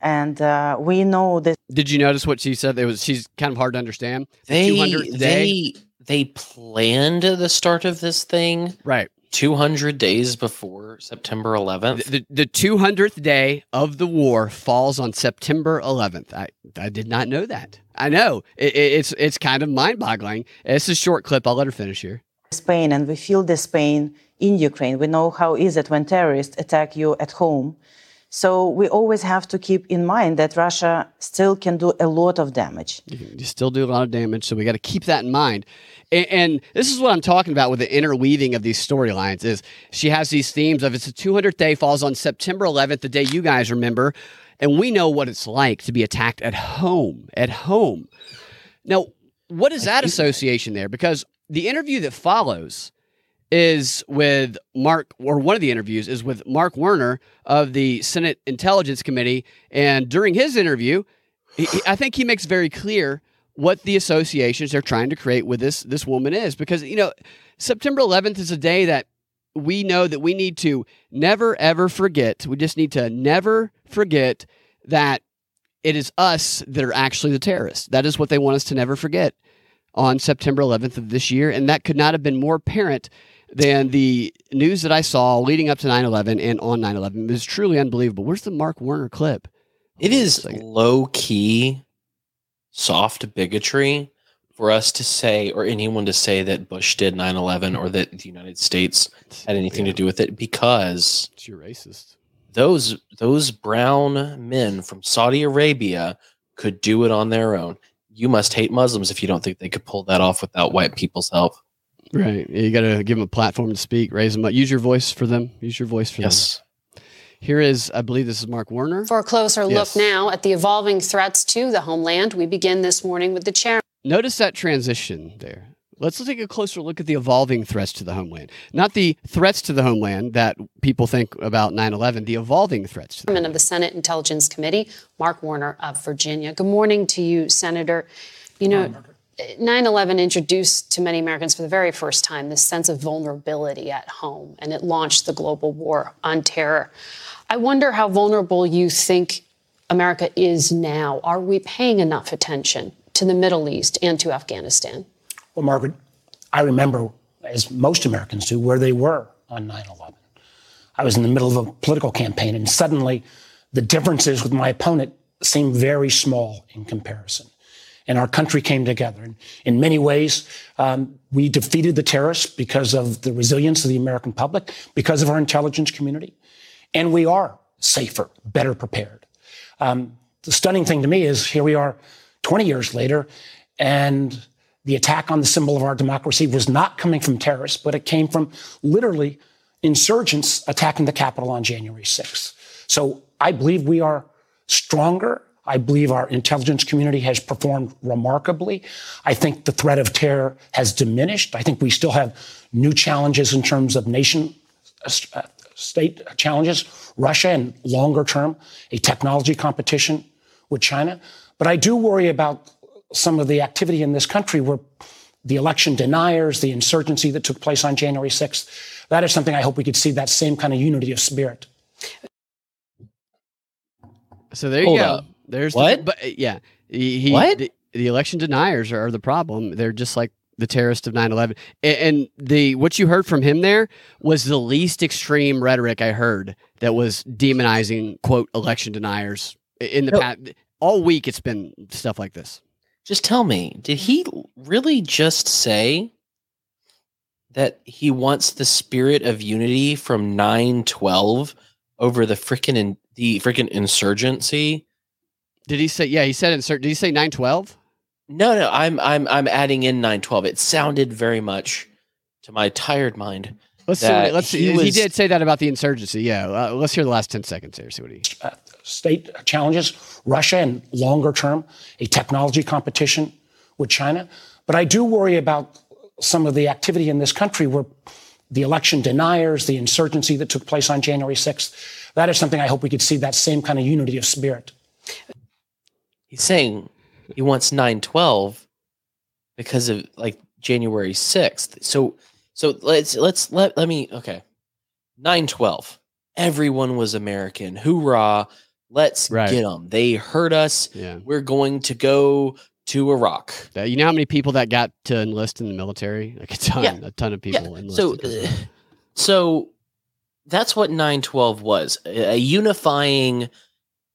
and uh, we know that. Did you notice what she said? It was she's kind of hard to understand. They they they planned the start of this thing right 200 days before September 11th. The, the, the 200th day of the war falls on September 11th. I, I did not know that. I know it, it's it's kind of mind boggling. It's a short clip. I'll let her finish here. Spain, and we feel this pain in Ukraine. We know how is it when terrorists attack you at home. So we always have to keep in mind that Russia still can do a lot of damage. You still do a lot of damage, so we got to keep that in mind. And, and, this is what I'm talking about with the interweaving of these storylines. Is she has these themes of it's a 200th day falls on September 11th, the day you guys remember, and we know what it's like to be attacked at home. At home. Now, what is that association there? Because the interview that follows is with Mark, or one of the interviews is with Mark Warner of the Senate Intelligence Committee. And during his interview, he, I think he makes very clear what the associations they're trying to create with this this woman is because you know September 11th is a day that we know that we need to never ever forget. We just need to never forget that it is us that are actually the terrorists. That is what they want us to never forget. on September 11th of this year, and that could not have been more apparent than the news that I saw leading up to 9 11 and on 9 11. It was truly unbelievable. Where's the Mark Warner clip? It is low key, soft bigotry for us to say, or anyone to say that Bush did 9 11 or that the United States had anything to do with it because You're racist. those those brown men from Saudi Arabia could do it on their own. You must hate Muslims if you don't think they could pull that off without white people's help. Right. You got to give them a platform to speak, raise them up, use your voice for them. Use your voice for Yes. them. Yes. Here is, I believe this is Mark Warner. For a closer Yes. look now at the evolving threats to the homeland, we begin this morning with the chairman. Notice that transition there. Let's take a closer look at the evolving threats to the homeland. Not the threats to the homeland that people think about 9 11, the evolving threats to the Chairman of the Senate Intelligence Committee, Mark Warner of Virginia. Good morning to you, Senator. You know, 9 11 introduced to many Americans for the very first time this sense of vulnerability at home, and it launched the global war on terror. I wonder how vulnerable you think America is now. Are we paying enough attention to the Middle East and to Afghanistan? Well, Margaret, I remember, as most Americans do, where they were on 9 11. I was in the middle of a political campaign, and suddenly the differences with my opponent seemed very small in comparison. And our country came together. And in many ways, um, we defeated the terrorists because of the resilience of the American public, because of our intelligence community. And we are safer, better prepared. Um, the stunning thing to me is here we are 20 years later, and the attack on the symbol of our democracy was not coming from terrorists, but it came from literally insurgents attacking the Capitol on January 6th. So I believe we are stronger. I believe our intelligence community has performed remarkably. I think the threat of terror has diminished. I think we still have new challenges in terms of nation uh, state challenges, Russia, and longer term, a technology competition with China. But I do worry about some of the activity in this country where the election deniers, the insurgency that took place on January 6th. That is something I hope we could see that same kind of unity of spirit. So there Hold you go. up. There's What? The, but uh, yeah, he, he- What? The, the election deniers are, are the problem. They're just like the terrorists of 9/11. And, and the what you heard from him there was the least extreme rhetoric I heard that was demonizing quote election deniers in the No. past. All week it's been stuff like this. Just tell me, did he really just say that he wants the spirit of unity from 912 over the freaking in, the freaking insurgency? Did he say? Yeah, he said insert. Did he say 9/12? No, no, I'm I'm I'm adding in 912. It sounded very much to my tired mind. Let's see. What, let's see. he He, did say that about the insurgency. Yeah. Uh, let's hear the last 10 seconds here. See what he. uh, state challenges, Russia, and longer term, a technology competition with China. But I do worry about some of the activity in this country where the election deniers, the insurgency that took place on January 6th. That is something I hope we could see that same kind of unity of spirit. He's saying he wants 912 because of like January 6th. So so let's let's let let me okay. 912. Everyone was American. Hoorah. Let's Right. get them. They hurt us. Yeah. We're going to go to Iraq. You know how many people that got to enlist in the military? Like a ton, Yeah. a ton of people. Yeah. So uh, so that's what 912 was. A unifying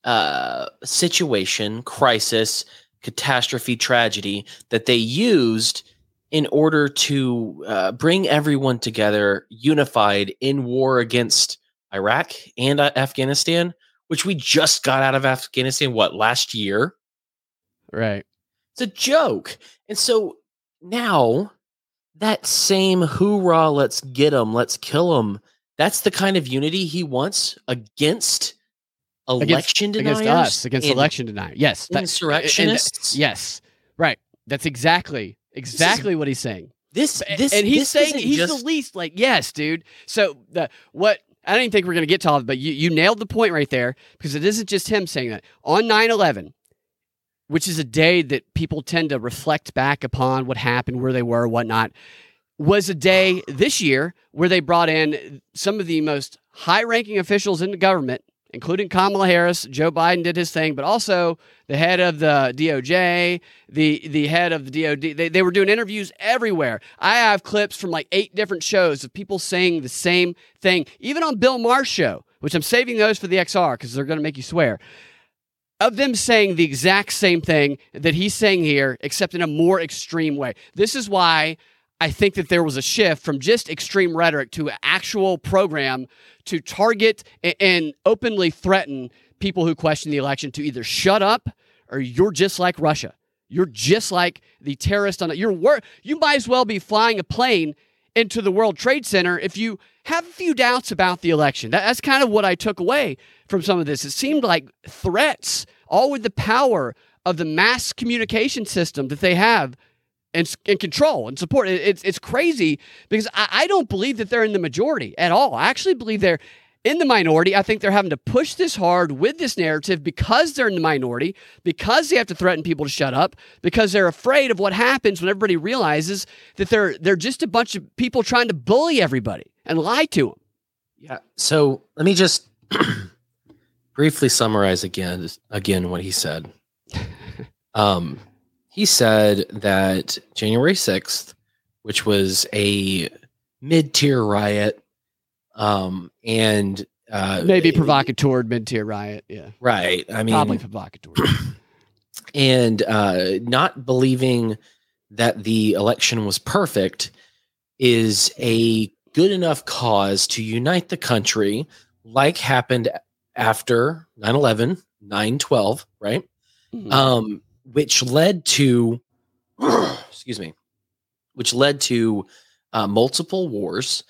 uh situation, crisis, catastrophe, tragedy that they used in order to uh, bring everyone together unified in war against Iraq and uh, Afghanistan, which we just got out of Afghanistan what last year. right. It's a joke. And so now that same hoorah, let's get them, let's kill them. That's the kind of unity he wants against election against deniers, us, against election deniers. Yes, that- and- insurrectionists. yes, right. That's exactly exactly what he's saying. This, this, and he's this saying he's just, the least like yes, dude. So the what I don't even think we're gonna get to all of it, but you, you nailed the point right there because it isn't just him saying that. On 9-11, which is a day that people tend to reflect back upon what happened, where they were, whatnot, was a day this year where they brought in some of the most high ranking officials in the government including Kamala Harris. Joe Biden did his thing, but also the head of the DOJ, the the head of the DOD. They, they were doing interviews everywhere. I have clips from like eight different shows of people saying the same thing, even on Bill Maher's show, which I'm saving those for the XR because they're going to make you swear. Of them saying the exact same thing that he's saying here, except in a more extreme way. This is why I think that there was a shift from just extreme rhetoric to an actual program to target and openly threaten people who question the election to either shut up or you're just like Russia. You're just like the terrorist on it. You're wor- you might as well be flying a plane into the World Trade Center if you have a few doubts about the election. That, that's kind of what I took away from some of this. It seemed like threats, all with the power of the mass communication system that they have and, and control and support. It, it's, it's crazy because I, I don't believe that they're in the majority at all. I actually believe they're in the minority. I think they're having to push this hard with this narrative because they're in the minority, because they have to threaten people to shut up, because they're afraid of what happens when everybody realizes that they're they're just a bunch of people trying to bully everybody and lie to them. Yeah. So let me just briefly summarize again again what he said. Um, he said that January 6th, which was a mid-tier riot, um, and uh, maybe provocateur mid-tier riot, yeah, right. I mean, probably provocateur, and uh, not believing that the election was perfect is a good enough cause to unite the country, like happened after 9 11, 9 12, right? Mm-hmm. Um, which led to, excuse me, which led to uh, multiple wars,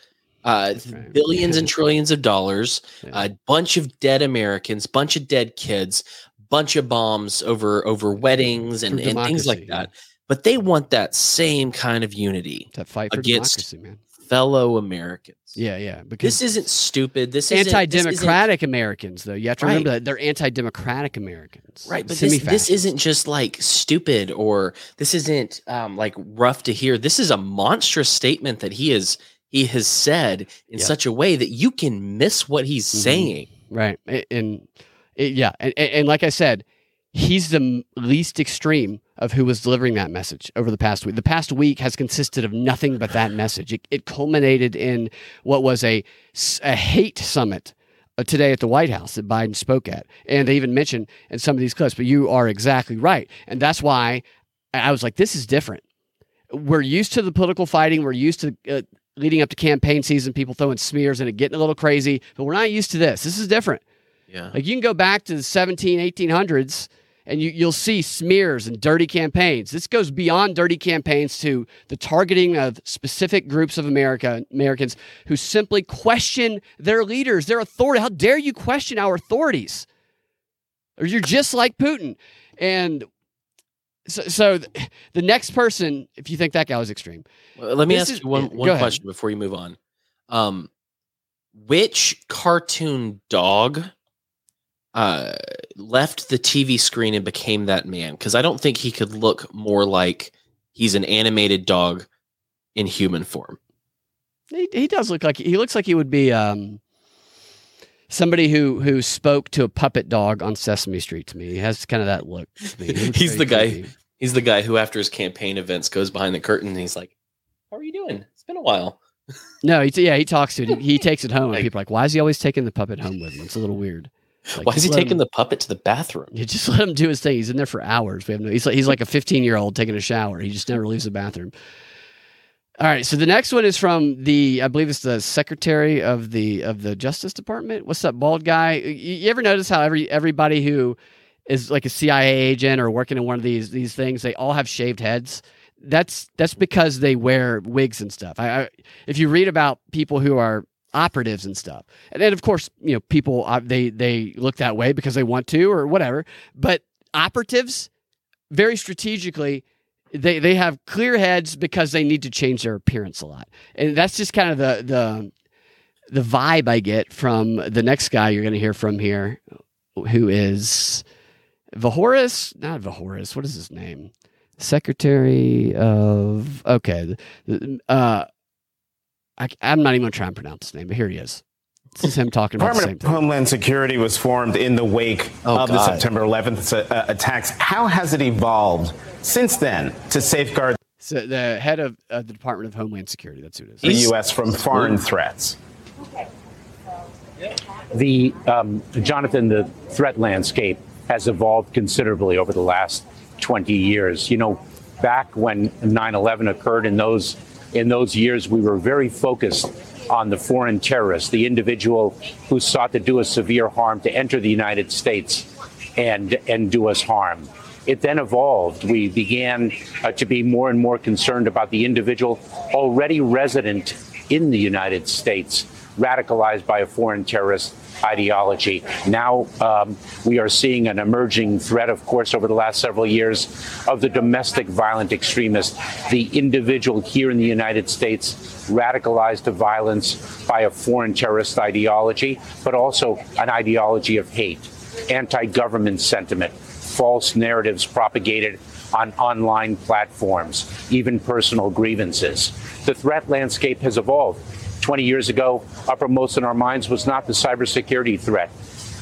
uh, right. billions and trillions of dollars, a yeah. bunch of dead Americans, bunch of dead kids, bunch of bombs over over weddings and, and things like that. But they want that same kind of unity to fight against man fellow Americans. Yeah, yeah. Because this isn't stupid. This is anti-democratic Americans, though. You have to right. remember that they're anti-democratic Americans. Right, but this, this, isn't just like stupid or this isn't um, like rough to hear. This is a monstrous statement that he is he has said in yeah. such a way that you can miss what he's mm-hmm. saying. Right, and, and yeah, and, and like I said, he's the least extreme of who was delivering that message over the past week. The past week has consisted of nothing but that message. It, it culminated in what was a, a hate summit uh, today at the White House that Biden spoke at. And they even mentioned in some of these clips, but you are exactly right. And that's why I was like, this is different. We're used to the political fighting, we're used to. Uh, leading up to campaign season, people throwing smears and it getting a little crazy, but we're not used to this. This is different. Yeah. Like you can go back to the 17, 1800s and you, you'll see smears and dirty campaigns. This goes beyond dirty campaigns to the targeting of specific groups of America Americans who simply question their leaders, their authority. How dare you question our authorities? Or you're just like Putin. And so, so the next person, if you think that guy was extreme, well, let me ask is, you one, one question ahead. before you move on. Um, which cartoon dog uh, left the TV screen and became that man because I don't think he could look more like he's an animated dog in human form. He, he does look like he looks like he would be um, somebody who who spoke to a puppet dog on Sesame Street to me. He has kind of that look. He he's the guy. Creepy. He's the guy who, after his campaign events, goes behind the curtain and he's like, "How are you doing? It's been a while." no, he, yeah, he talks to it. He, he takes it home, and people are like, "Why is he always taking the puppet home with him?" It's a little weird. Like, Why is he taking him, the puppet to the bathroom? You just let him do his thing. He's in there for hours. We have no. He's like he's like a 15 year old taking a shower. He just never leaves the bathroom. All right. So the next one is from the I believe it's the secretary of the of the Justice Department. What's that bald guy? You, you ever notice how every everybody who is like a CIA agent or working in one of these these things, they all have shaved heads. That's that's because they wear wigs and stuff. I, I if you read about people who are operatives and stuff. And then, of course, you know, people uh, they they look that way because they want to or whatever. But operatives, very strategically, they they have clear heads because they need to change their appearance a lot, and that's just kind of the the the vibe I get from the next guy you're going to hear from here, who is Vahoris, not Vahoris. What is his name? Secretary of okay, uh, I, am not even going to try and pronounce his name, but here he is. This is him talking about the Department same of thing. Homeland Security was formed in the wake Oh, of the September 11th uh, attacks. How has it evolved since then to safeguard So the head of uh, the Department of Homeland Security. That's who it is. the U.S. from foreign threats? the um, Jonathan, the threat landscape has evolved considerably over the last 20 years. You know, back when 9/11 occurred, in those in those years, we were very focused on the foreign terrorist, the individual who sought to do us severe harm to enter the United States and and do us harm. It then evolved. We began uh, to be more and more concerned about the individual already resident in the United States, radicalized by a foreign terrorist ideology. Now um, we are seeing an emerging threat, of course, over the last several years of the domestic violent extremist, the individual here in the United States radicalized to violence by a foreign terrorist ideology, but also an ideology of hate, anti government sentiment, false narratives propagated on online platforms, even personal grievances. The threat landscape has evolved. 20 years ago, uppermost in our minds was not the cybersecurity threat,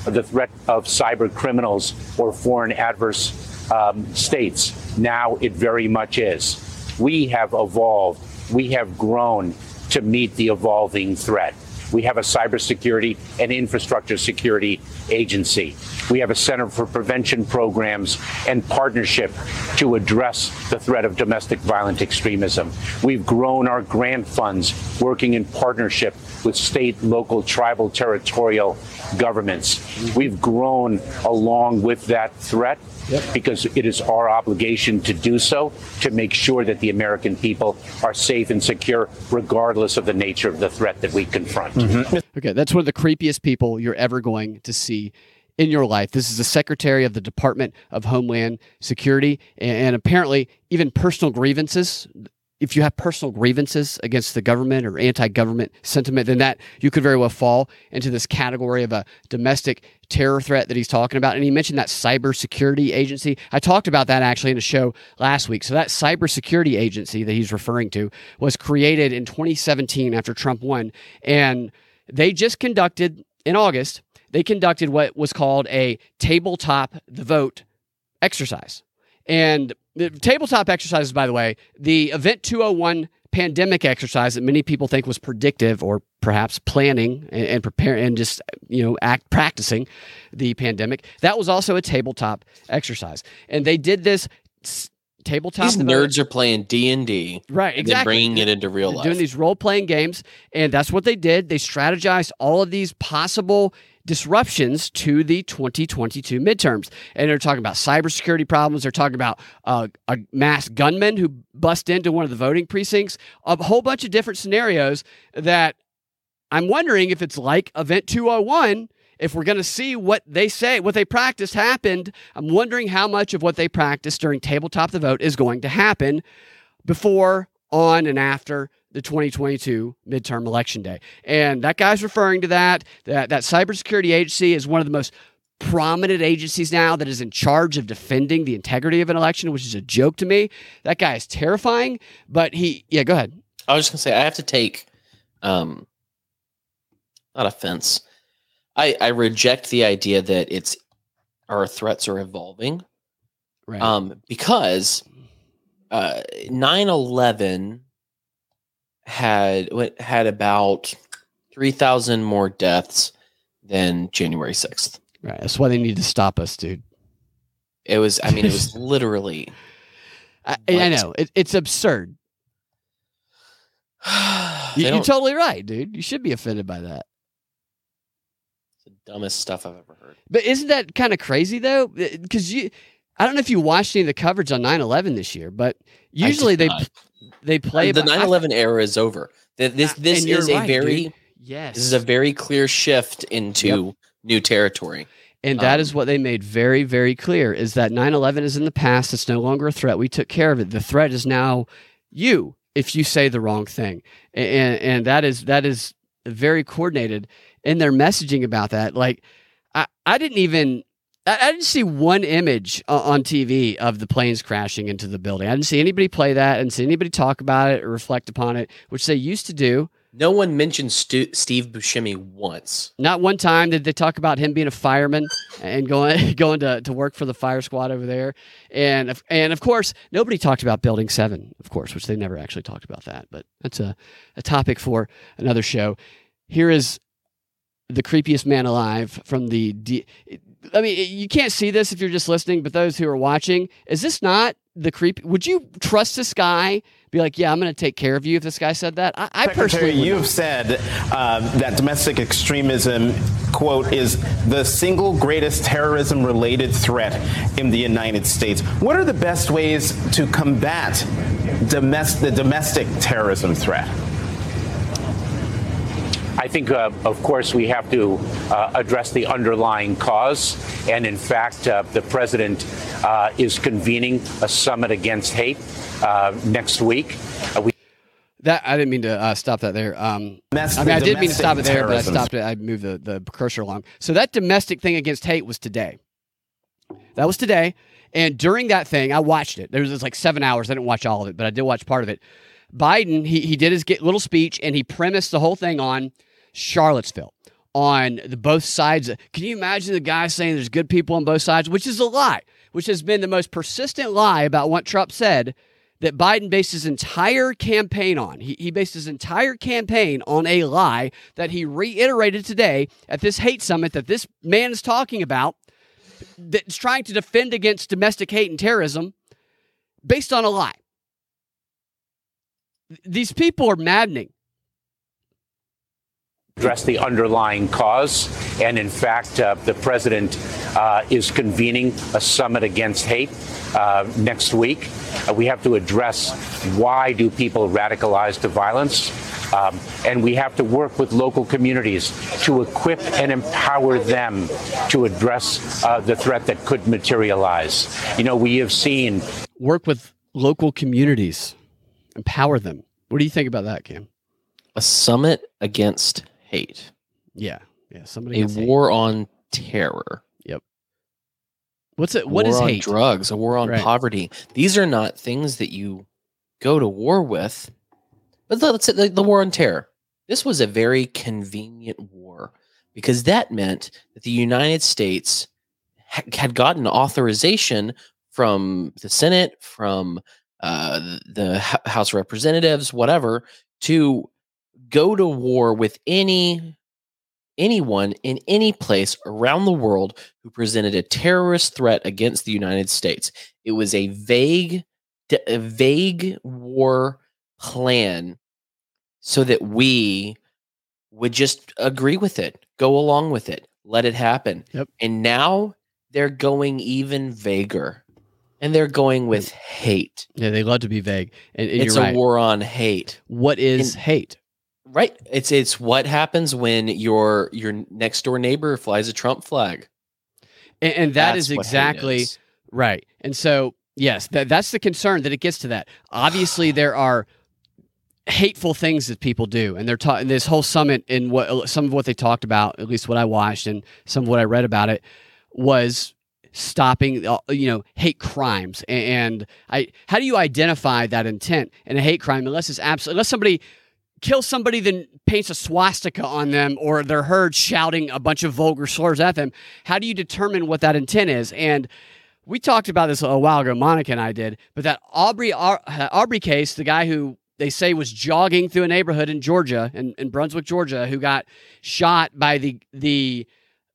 the threat of cyber criminals or foreign adverse um, states. Now it very much is. We have evolved, we have grown to meet the evolving threat. We have a cybersecurity and infrastructure security agency. We have a Center for Prevention Programs and partnership to address the threat of domestic violent extremism. We've grown our grant funds working in partnership with state, local, tribal, territorial governments. We've grown along with that threat because it is our obligation to do so to make sure that the American people are safe and secure, regardless of the nature of the threat that we confront. Mm-hmm. Okay, that's one of the creepiest people you're ever going to see in your life. This is the Secretary of the Department of Homeland Security, and, apparently even personal grievances. If you have personal grievances against the government or anti-government sentiment, then that you could very well fall into this category of a domestic terror threat that he's talking about. And he mentioned that cybersecurity agency. I talked about that actually in a show last week. So that cybersecurity agency that he's referring to was created in 2017 after Trump won, and they just conducted in August. They conducted what was called a tabletop the vote exercise. And the tabletop exercises, by the way, the Event 201 pandemic exercise that many people think was predictive or perhaps planning and, and preparing and just you know act practicing the pandemic that was also a tabletop exercise and they did this s- tabletop These nerds are playing D and D, Right, And exactly. bringing it into real They're life. Doing these role playing games, and that's what they did. They strategized all of these possible disruptions to the 2022 midterms, and they're talking about cybersecurity problems. They're talking about uh, a mass gunman who bust into one of the voting precincts. A whole bunch of different scenarios that I'm wondering if it's like Event 201. If we're going to see what they say, what they practiced happened, I'm wondering how much of what they practiced during Tabletop the Vote is going to happen before, on, and after the 2022 midterm election day. And that guy's referring to that. That that cybersecurity agency is one of the most prominent agencies now that is in charge of defending the integrity of an election, which is a joke to me. That guy is terrifying, but he yeah, go ahead. I was just gonna say I have to take um not offense. I I reject the idea that it's our threats are evolving. Right. Um because uh 9/11 had had about 3000 more deaths than January 6th. Right. That's why they need to stop us, dude. It was I mean it was literally I, I know. It, it's absurd. You, are totally right, dude. You should be offended by that. the dumbest stuff I've ever heard. But isn't that kind of crazy though? Because you, I don't know if you watched any of the coverage on 9/11 this year, but usually they not. They play the 9/11 era is over. Th- This this and you're is a right, very dude. yes. this is a very clear shift into new territory. And that Um, is what they made very, very clear is that 9 11 is in the past. It's no longer a threat. We took care of it. The threat is now you if you say the wrong thing. And, and that is that is very coordinated in their messaging about that. Like, I, I didn't even. I didn't see one image o- on TV of the planes crashing into the building. I didn't see anybody play that. I didn't see anybody talk about it or reflect upon it, which they used to do No one mentioned Stu- Steve Buscemi once. Not one time did they talk about him being a fireman and going going to, to work for the fire squad over there. And of- and of course, nobody talked about Building Seven, of course, which they never actually talked about that. But that's a, a topic for another show. Here is the creepiest man alive from the. D- I mean, you can't see this if you're just listening, but those who are watching, is this not the creep? Would you trust this guy? Be like, yeah, I'm going to take care of you if this guy said that. I, I personally, would you not. have said um, that domestic extremism, quote, is the single greatest terrorism related threat in the United States. What are the best ways to combat domestic, the domestic terrorism threat? I think, uh, of course, we have to uh, address the underlying cause. And in fact, uh, the president uh, is convening a summit against hate uh, next week. Uh, we That I didn't mean to uh, stop that there. Um, That's I mean, I did mean to stop it domestic there, but I stopped it. I moved the, the cursor along. So that domestic thing against hate was today. That was today, and during that thing, I watched it. There was just like seven hours. I didn't watch all of it, but I did watch part of it. Biden, he he did his get, little speech, and he premised the whole thing on Charlottesville, on the both sides. Can you imagine the guy saying there's good people on both sides, which is a lie, which has been the most persistent lie about what Trump said that Biden based his entire campaign on. He, he based his entire campaign on a lie that he reiterated today at this hate summit that this man is talking about, that's trying to defend against domestic hate and terrorism based on a lie. These people are maddening. Address the underlying cause. And in fact, uh, the president uh, is convening a summit against hate uh, next week. Uh, we have to address why do people radicalize to violence. Um, and we have to work with local communities to equip and empower them to address uh, the threat that could materialize. You know, we have seen Work with local communities, empower them. What do you think about that, Cam? A summit against hate. Yeah, yeah. Somebody A hate. war on terror. Yep. What's it? What war is on hate? drugs, a war on Right. poverty. These are not things that you go to war with. But let's say the, the war on terror. This was a very convenient war because that meant that the United States ha- had gotten authorization from the Senate, from uh, the House of Representatives, whatever, to go to war with any anyone in any place around the world who presented a terrorist threat against the United States. It was a vague, a vague war plan so that we would just agree with it, go along with it, let it happen. Yep. And now they're going even vaguer. And they're going with hate. Yeah, they love to be vague. And, and it's you're a right. war on hate. What is And- hate? Right. It's it's what happens when your your next door neighbor flies a Trump flag. And, and that is exactly is. right. And so, yes, that, that's the concern that it gets to that. Obviously, there are hateful things that people do, and they're talking this whole summit and what some of what they talked about, at least what I watched and some of what I read about it, was stopping uh, you know hate crimes and i how do you identify that intent in a hate crime unless it's absolutely unless somebody kills somebody then paints a swastika on them or they're heard shouting a bunch of vulgar slurs at them. How do you determine what that intent is? And we talked about this a while ago monica and i did but that aubrey uh, aubrey case the guy who they say was jogging through a neighborhood in georgia in, in brunswick georgia who got shot by the the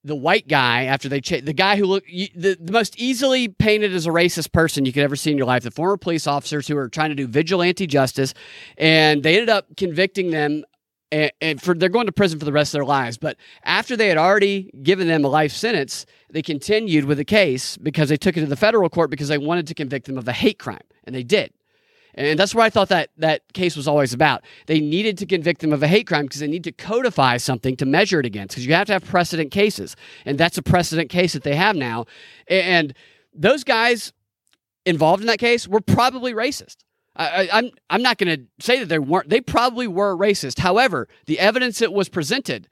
the white guy after they cha- the guy who looked the, the most easily painted as a racist person you could ever see in your life the former police officers who were trying to do vigilante justice and they ended up convicting them and, and for they're going to prison for the rest of their lives. But after they had already given them a life sentence they continued with the case because they took it to the federal court because they wanted to convict them of a hate crime and they did and that's what I thought that that case was always about. They needed to convict them of a hate crime because they need to codify something to measure it against because you have to have precedent cases. And that's a precedent case that they have now. And those guys involved in that case were probably racist. I, I, I'm I'm not going to say that they weren't. They probably were racist. However, the evidence that was presented,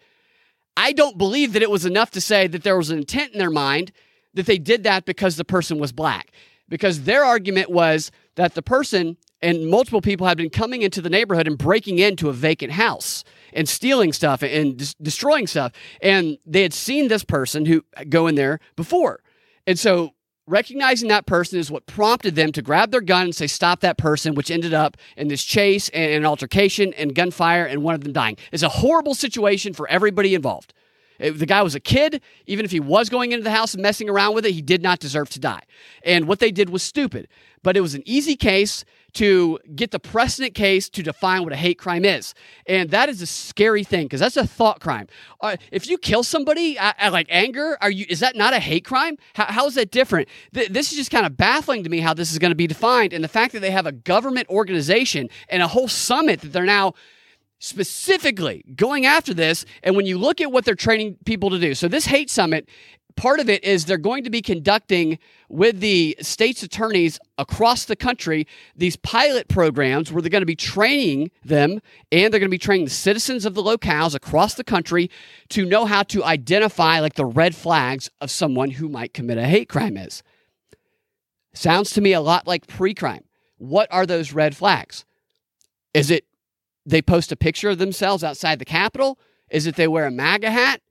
I don't believe that it was enough to say that there was an intent in their mind that they did that because the person was black. Because their argument was that the person and multiple people had been coming into the neighborhood and breaking into a vacant house and stealing stuff and des- destroying stuff. And they had seen this person who uh, go in there before. And so recognizing that person is what prompted them to grab their gun and say, Stop that person, which ended up in this chase and an altercation and gunfire and one of them dying. It's a horrible situation for everybody involved. The guy was a kid. Even if he was going into the house and messing around with it, he did not deserve to die. And what they did was stupid. But it was an easy case to get the precedent case to define what a hate crime is. And that is a scary thing because that's a thought crime. Uh, if you kill somebody at, like anger, are you is that not a hate crime? How, how is that different? Th- this is just kind of baffling to me how this is going to be defined and the fact that they have a government organization and a whole summit that they're now specifically going after this. And when you look at what they're training people to do, so this hate summit part of it is they're going to be conducting with the state's attorneys across the country these pilot programs where they're going to be training them and they're going to be training the citizens of the locales across the country to know how to identify like the red flags of someone who might commit a hate crime is. Sounds to me a lot like pre-crime. What are those red flags? Is it they post a picture of themselves outside the capitol? Is it they wear a maga hat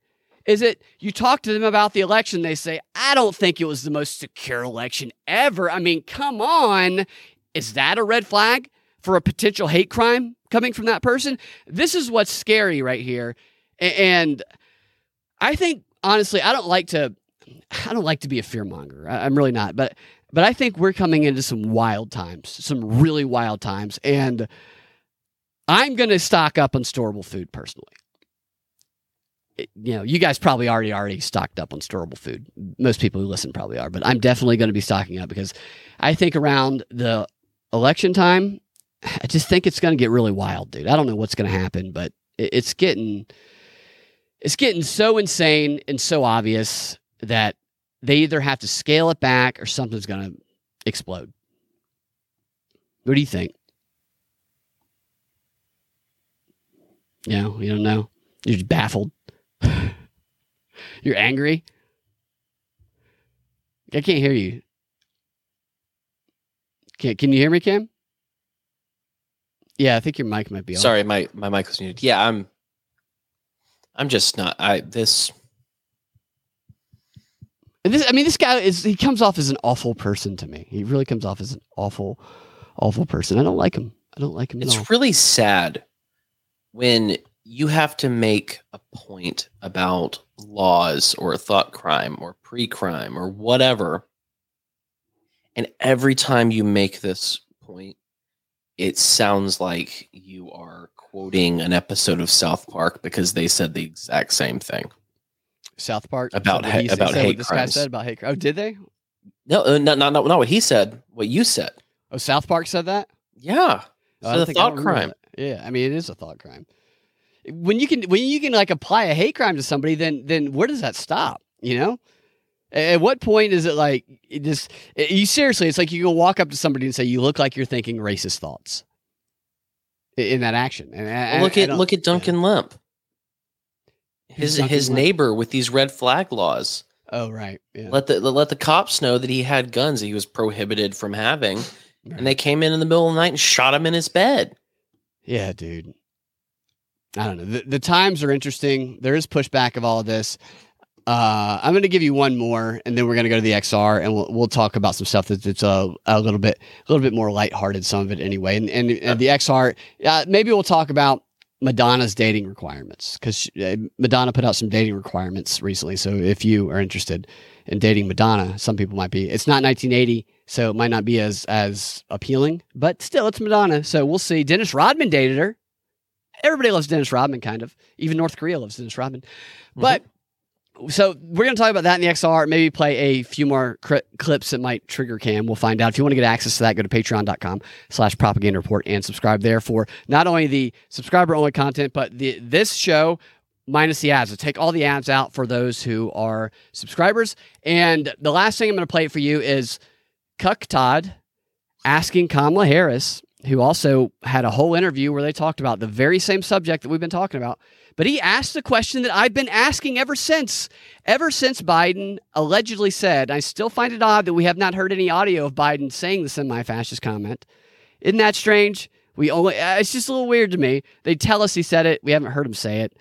is it you talk to them about the election, they say, I don't think it was the most secure election ever. I mean, come on. Is that a red flag for a potential hate crime coming from that person? This is what's scary right here. And I think, honestly, I don't like to. I don't like to be a fearmonger. I'm really not, but but I think we're coming into some wild times, some really wild times, and I'm going to stock up on storable food personally you know, you guys probably already already stocked up on storable food. Most people who listen probably are, but I'm definitely going to be stocking up because I think around the election time, I just think it's going to get really wild, dude. I don't know what's going to happen, but it's getting it's getting so insane and so obvious that they either have to scale it back or something's going to explode. What do you think? Know, you don't know. You're just baffled. You're angry? I can't hear you. Can, can you hear me, Cam? Yeah, I think your mic might be on. Sorry, my, my mic was muted. Yeah, I'm I'm just not I this this I mean this guy is he comes off as an awful person to me. He really comes off as an awful awful person. I don't like him. I don't like him. It's really sad when you have to make a point about laws or a thought crime or pre crime or whatever. And every time you make this point, it sounds like you are quoting an episode of South Park because they said the exact same thing. South Park about ha- about hate this crimes. guy said about hate. Oh, did they? No, uh, not, not not what he said. What you said. Oh, South Park said that. Yeah, oh, so the thought crime. Yeah, I mean it is a thought crime when you can when you can like apply a hate crime to somebody, then then where does that stop? You know. At what point is it like it just you seriously? It's like you can walk up to somebody and say, "You look like you're thinking racist thoughts." In that action, and well, look at look at Duncan. Lemp, his his Lemp? neighbor with these red flag laws. Oh right, yeah. let the let the cops know that he had guns that he was prohibited from having, right. and they came in in the middle of the night and shot him in his bed. Yeah, dude. I don't know. The, the times are interesting. There is pushback of all of this. Uh, I'm going to give you one more, and then we're going to go to the XR, and we'll, we'll talk about some stuff that's, a, a little bit a little bit more lighthearted. Some of it anyway, and and, and the XR. Uh, maybe we'll talk about Madonna's dating requirements because uh, Madonna put out some dating requirements recently. So if you are interested in dating Madonna, some people might be. It's not 1980, so it might not be as as appealing, but still, it's Madonna. So we'll see. Dennis Rodman dated her everybody loves Dennis Rodman, kind of. Even North Korea loves Dennis Rodman. Mm-hmm. But so we're going to talk about that in the XR. Maybe play a few more clips that might trigger Cam. We'll find out. If you want to get access to that, go to patreon.com slash propaganda report and subscribe there for not only the subscriber only content, but the this show minus the ads. I take all the ads out for those who are subscribers. And the last thing I'm going to play for you is Cuck Todd asking Kamala Harris who also had a whole interview where they talked about the very same subject that we've been talking about. But he asked the question that I've been asking ever since. Ever since Biden allegedly said, I still find it odd that we have not heard any audio of Biden saying the semi fascist comment. Isn't that strange? We only uh, it's just a little weird to me. They tell us he said it. We haven't heard him say it.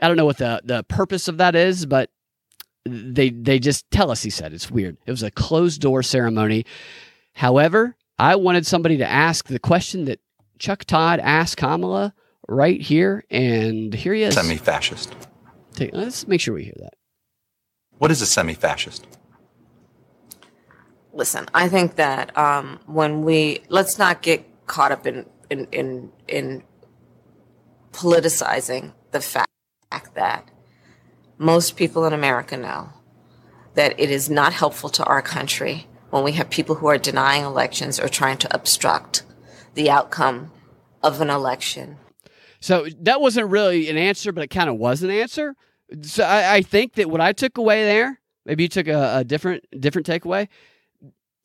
I don't know what the the purpose of that is, but they they just tell us he said it. it's weird. It was a closed door ceremony. However, I wanted somebody to ask the question that Chuck Todd asked Kamala right here, and here he is. Semi-fascist. Let's make sure we hear that. What is a semi-fascist? listen, I think that um, when we let's not get caught up in in in, in politicizing the fact that most people in America know that it is not helpful to our country when we have people who are denying elections or trying to obstruct the outcome of an election. So that wasn't really an answer, but it kind of was an answer. So I, I, think that what I took away there, maybe you took a, a different different takeaway.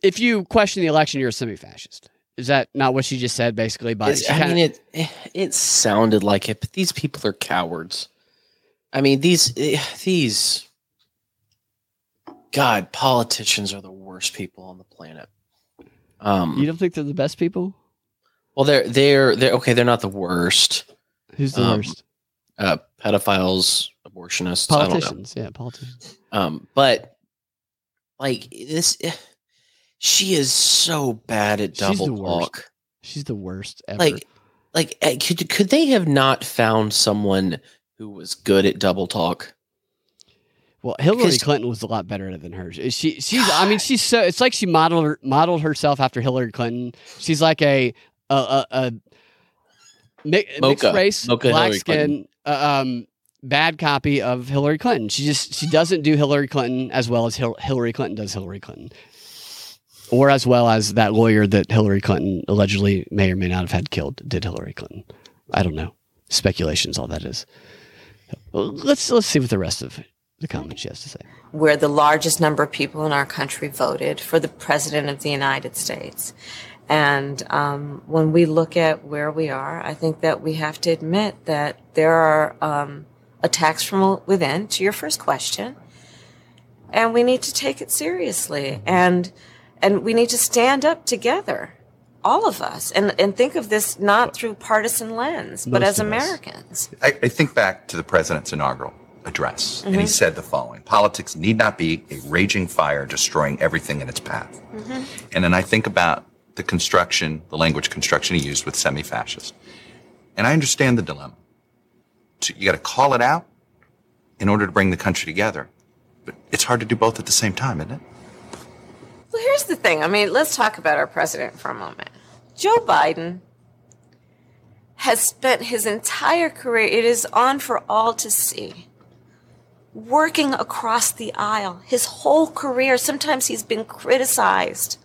If you question the election, you're a semi-fascist. Is that not what she just said? Basically, by It's- I mean, it it sounded like it, but these people are cowards. I mean, these eh, these God politicians are the worst people on the planet. Um, you don't think they're the best people? well, they're they're they're okay. They're not the worst. Who's the Um, worst? Uh, pedophiles, abortionists, I don't know. Politicians, yeah, politicians. Um, but like this, she is so bad at She's double worst. talk. She's the worst ever. Like, like eh, could could they have not found someone who was good at double talk? Well, Hillary Clinton was a lot better than her. She she's I mean she's so it's like she modeled modeled herself after Hillary Clinton. She's like a a a, a mi- mixed race, Mocha black Hillary skin, uh, um, bad copy of Hillary Clinton. She just she doesn't do Hillary Clinton as well as Hil- Hillary Clinton does Hillary Clinton, or as well as that lawyer that Hillary Clinton allegedly may or may not have had killed did Hillary Clinton. I don't know. Speculations, all that is. Well, let's let's see what the rest of the comments she has to say. where the largest number of people in our country voted for the president of the United States. And um, when we look at where we are, I think that we have to admit that there are um, attacks from within, to your first question, and we need to take it seriously. And and we need to stand up together, all of us, and, and think of this not through partisan lens, but as. Americans. I, I think back to the president's inaugural address, and he Mhm. said the following Politics need not be a raging fire destroying everything in its path. And then I think about the construction, the language construction he used with semi fascist. And I understand the dilemma. So you got to call it out in order to bring the country together. But it's hard to do both at the same time, isn't it? Well, here's the thing. I mean, let's talk about our president for a moment. Joe Biden has spent his entire career, it is on for all to see, working across the aisle. His whole career, sometimes he's been criticized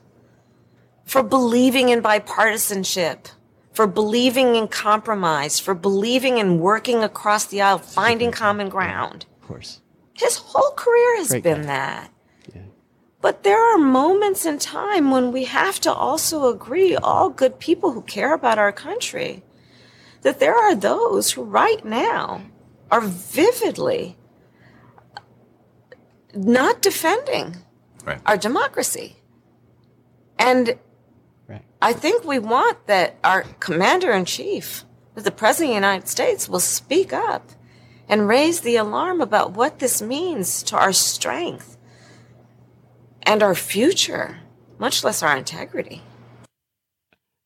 for believing in bipartisanship, for believing in compromise, for believing in working across the aisle, finding common ground. Of course. His whole career has Great been that. But there are moments in time when we have to also agree, all good people who care about our country, that there are those who right now are vividly not defending Right. our democracy. And I think we want that our commander in chief, that the president of the United States, will speak up and raise the alarm about what this means to our strength and our future, much less our integrity.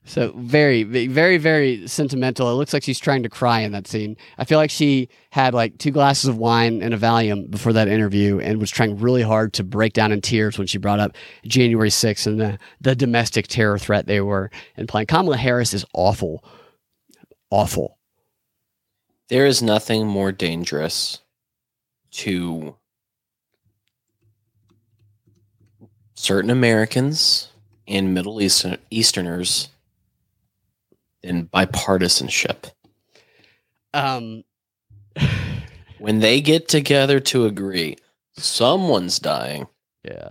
So very, very, very sentimental. It looks like she's trying to cry in that scene. I feel like she had like two glasses of wine and a Valium before that interview and was trying really hard to break down in tears when she brought up January 6th and the, the domestic terror threat they were implying. Kamala Harris is awful. Awful. There is nothing more dangerous to certain Americans and Middle Eastern, Easterners than bipartisanship. Um, when they get together to agree, someone's dying. Yeah.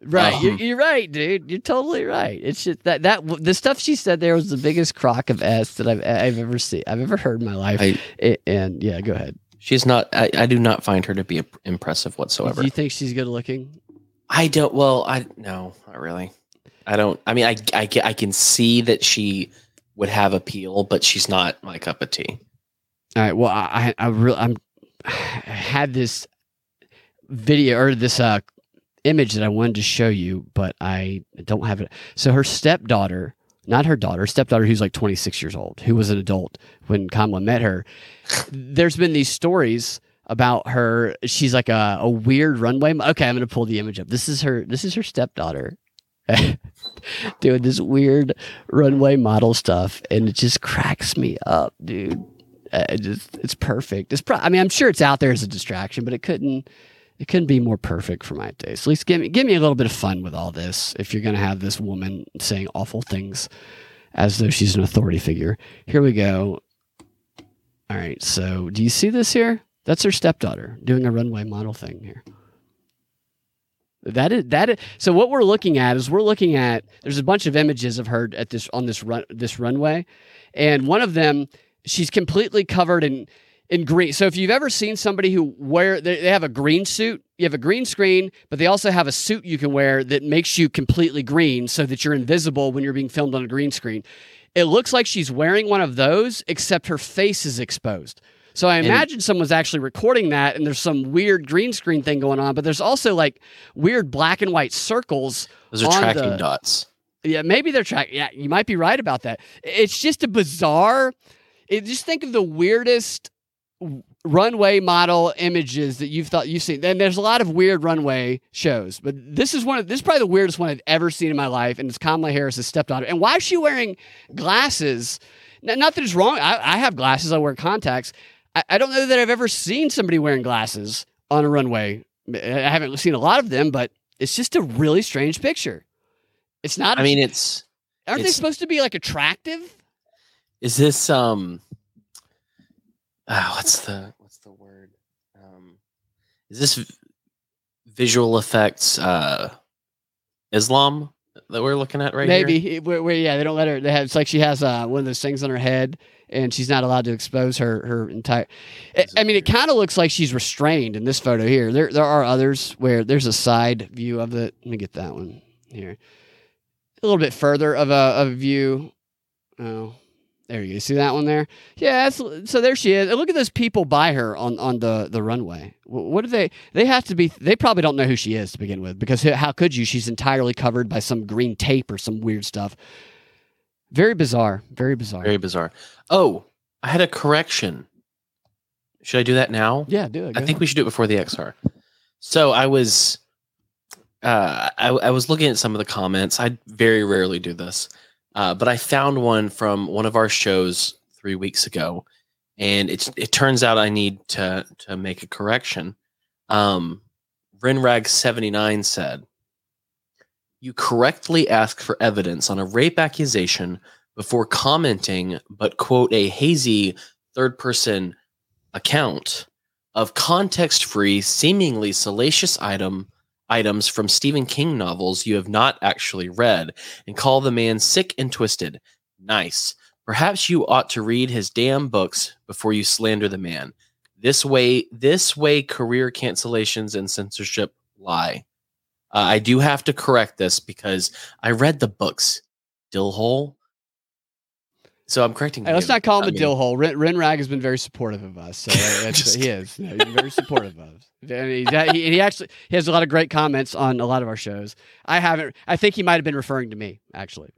Right, Um, you're, you're right, dude. You're totally right. It's just that that the stuff she said there was the biggest crock of s that I've I've ever seen, I've ever heard in my life. I- A- and yeah, go ahead. She's not. I, I do not find her to be impressive whatsoever. Do you think she's good looking? I don't. Well, I no, not really. I don't. I mean, I, I I can see that she would have appeal, but she's not my cup of tea. All right. Well, I I, really I'm I had this video or this uh image that I wanted to show you, but I don't have it. So her stepdaughter, not her daughter, stepdaughter who's like 26 years old, who was an adult when Kamala met her. There's been these stories about her. She's like a, a weird runway. Okay, I'm gonna pull the image up. This is her. This is her stepdaughter. doing this weird runway model stuff, and it just cracks me up, dude. It just it's perfect. It's pro- I mean, I'm sure it's out there as a distraction, but it couldn't it couldn't be more perfect for my taste. At least give me give me a little bit of fun with all this. If you're gonna have this woman saying awful things as though she's an authority figure, here we go. All right, so do you see this here? That's her stepdaughter doing a runway model thing here. That is that is so what we're looking at is we're looking at there's a bunch of images of her at this on this run this runway and one of them she's completely covered in in green. So if you've ever seen somebody who wear they, they have a green suit, you have a green screen, but they also have a suit you can wear that makes you completely green so that you're invisible when you're being filmed on a green screen. It looks like she's wearing one of those except her face is exposed. So I imagine someone's actually recording that and there's some weird green screen thing going on, but there's also like weird black and white circles. Those are tracking the- dots. yeah, maybe they're tracking. Yeah, you might be right about that. It's just a bizarre. It, just think of the weirdest runway model images that you've thought you've seen. And there's a lot of weird runway shows, but this is one of this is probably the weirdest one I've ever seen in my life. And it's Kamala Harris's stepdaughter. And why is she wearing glasses? Not that it's wrong. I, I have glasses. I wear contacts. I, I don't know that I've ever seen somebody wearing glasses on a runway. I haven't seen a lot of them, but it's just a really strange picture. It's not. I mean, it's Aren't they supposed to be like attractive? Is this um? ah, what's the what's the word? Um, is this visual effects uh, Islam that we're looking at right Maybe. here? Where, yeah, they don't let her. They have, it's like she has uh, one of those things on her head, and she's not allowed to expose her her entire. I, I mean, it kind of looks like she's restrained in this photo here. There there are others where there's a side view of it. Let me get that one here. A little bit further of a, of a view. Oh, there you go. See that one there? Yeah. That's, so there she is. And look at those people by her on, on the, the runway. What do they? They have to be. They probably don't know who she is to begin with, because how could you? She's entirely covered by some green tape or some weird stuff. Very bizarre. Very bizarre. Very bizarre. Oh, I had a correction. Should I do that now? Yeah, do it. I think we should do it before the XR. So I was, uh, I, I was looking at some of the comments. I very rarely do this, uh, but I found one from one of our shows three weeks ago, and it's it turns out I need to to make a correction. Um, Rinrag seventy nine said, "You correctly ask for evidence on a rape accusation." Before commenting, but quote a hazy third person account of context-free, seemingly salacious item items from Stephen King novels you have not actually read, and call the man sick and twisted. Nice. Perhaps you ought to read his damn books before you slander the man. This way, this way, career cancellations and censorship lie. Uh, I do have to correct this because I read the books. Dillhole. So I'm correcting. Hey, let's not call him I a mean- dill hole. Ren, Renrag has been very supportive of us. So that's, he is. He's very supportive of us. And he, that- he, he actually he has a lot of great comments on a lot of our shows. I haven't. I think he might have been referring to me actually.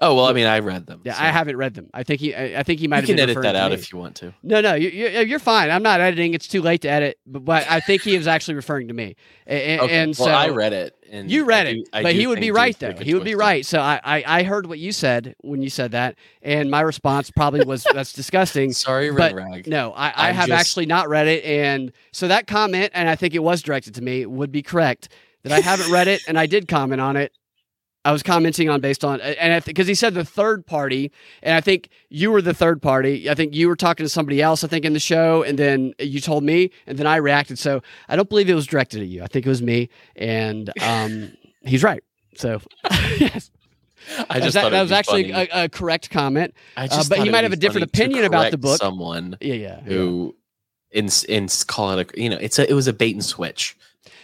Oh well, I mean, I read them. Yeah, so- I haven't read them. I think he. I, I think he might You have can edit that out me. if you want to. No, no, you, you, you're fine. I'm not editing. It's too late to edit. But, but I think he was actually referring to me. And, Okay, and well, so I read it, and you read it, do- but he would be right though. He would be right. So I, I, I heard what you said when you said that, and my response probably was that's disgusting. Sorry, but Renrag. no, I, I I'm have just- actually not read it, and so that comment, and I think it was directed to me, would be correct. That I haven't read it, and I did comment on it. I was commenting on based on, and because he said the third party, and I think you were the third party. I think you were talking to somebody else, I think, in the show, and then you told me, and then I reacted. So I don't believe it was directed at you. I think it was me, and um, he's right. So yes. I just that, that was actually a, a correct comment. I Uh, but he might have a different opinion about the book. Someone, Yeah, yeah, who in in call it a you know it's a it was a bait and switch.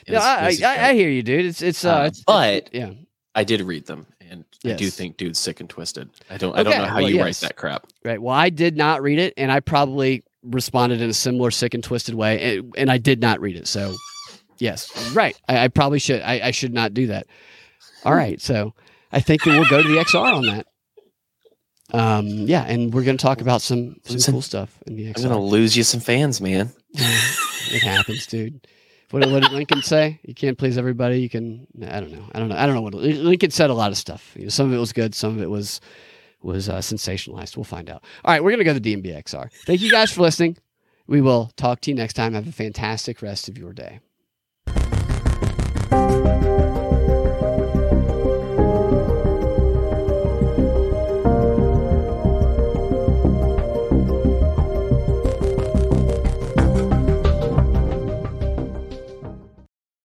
It No, was- I, I, I hear you, dude. It's it's uh, Uh, it's- but yeah. I did read them, and I do think dude's sick and twisted. I don't. I don't know how well, you yes. write that crap. Right. Well, I did not read it, and I probably responded in a similar sick and twisted way, and, and I did not read it. So, yes, right. I, I probably should. I, I should not do that. All right. So, I think that we'll go to the XR on that. Um. Yeah, and we're going to talk about some some Listen, cool stuff in the I'm gonna lose you some fans, man. it happens, dude. What, what did Lincoln say? You can't please everybody. You can. I don't know. I don't know. I don't know what Lincoln said. A lot of stuff. You know, some of it was good. Some of it was was uh, sensationalized. We'll find out. All right, we're gonna go to DNBXR. Thank you guys for listening. We will talk to you next time. Have a fantastic rest of your day.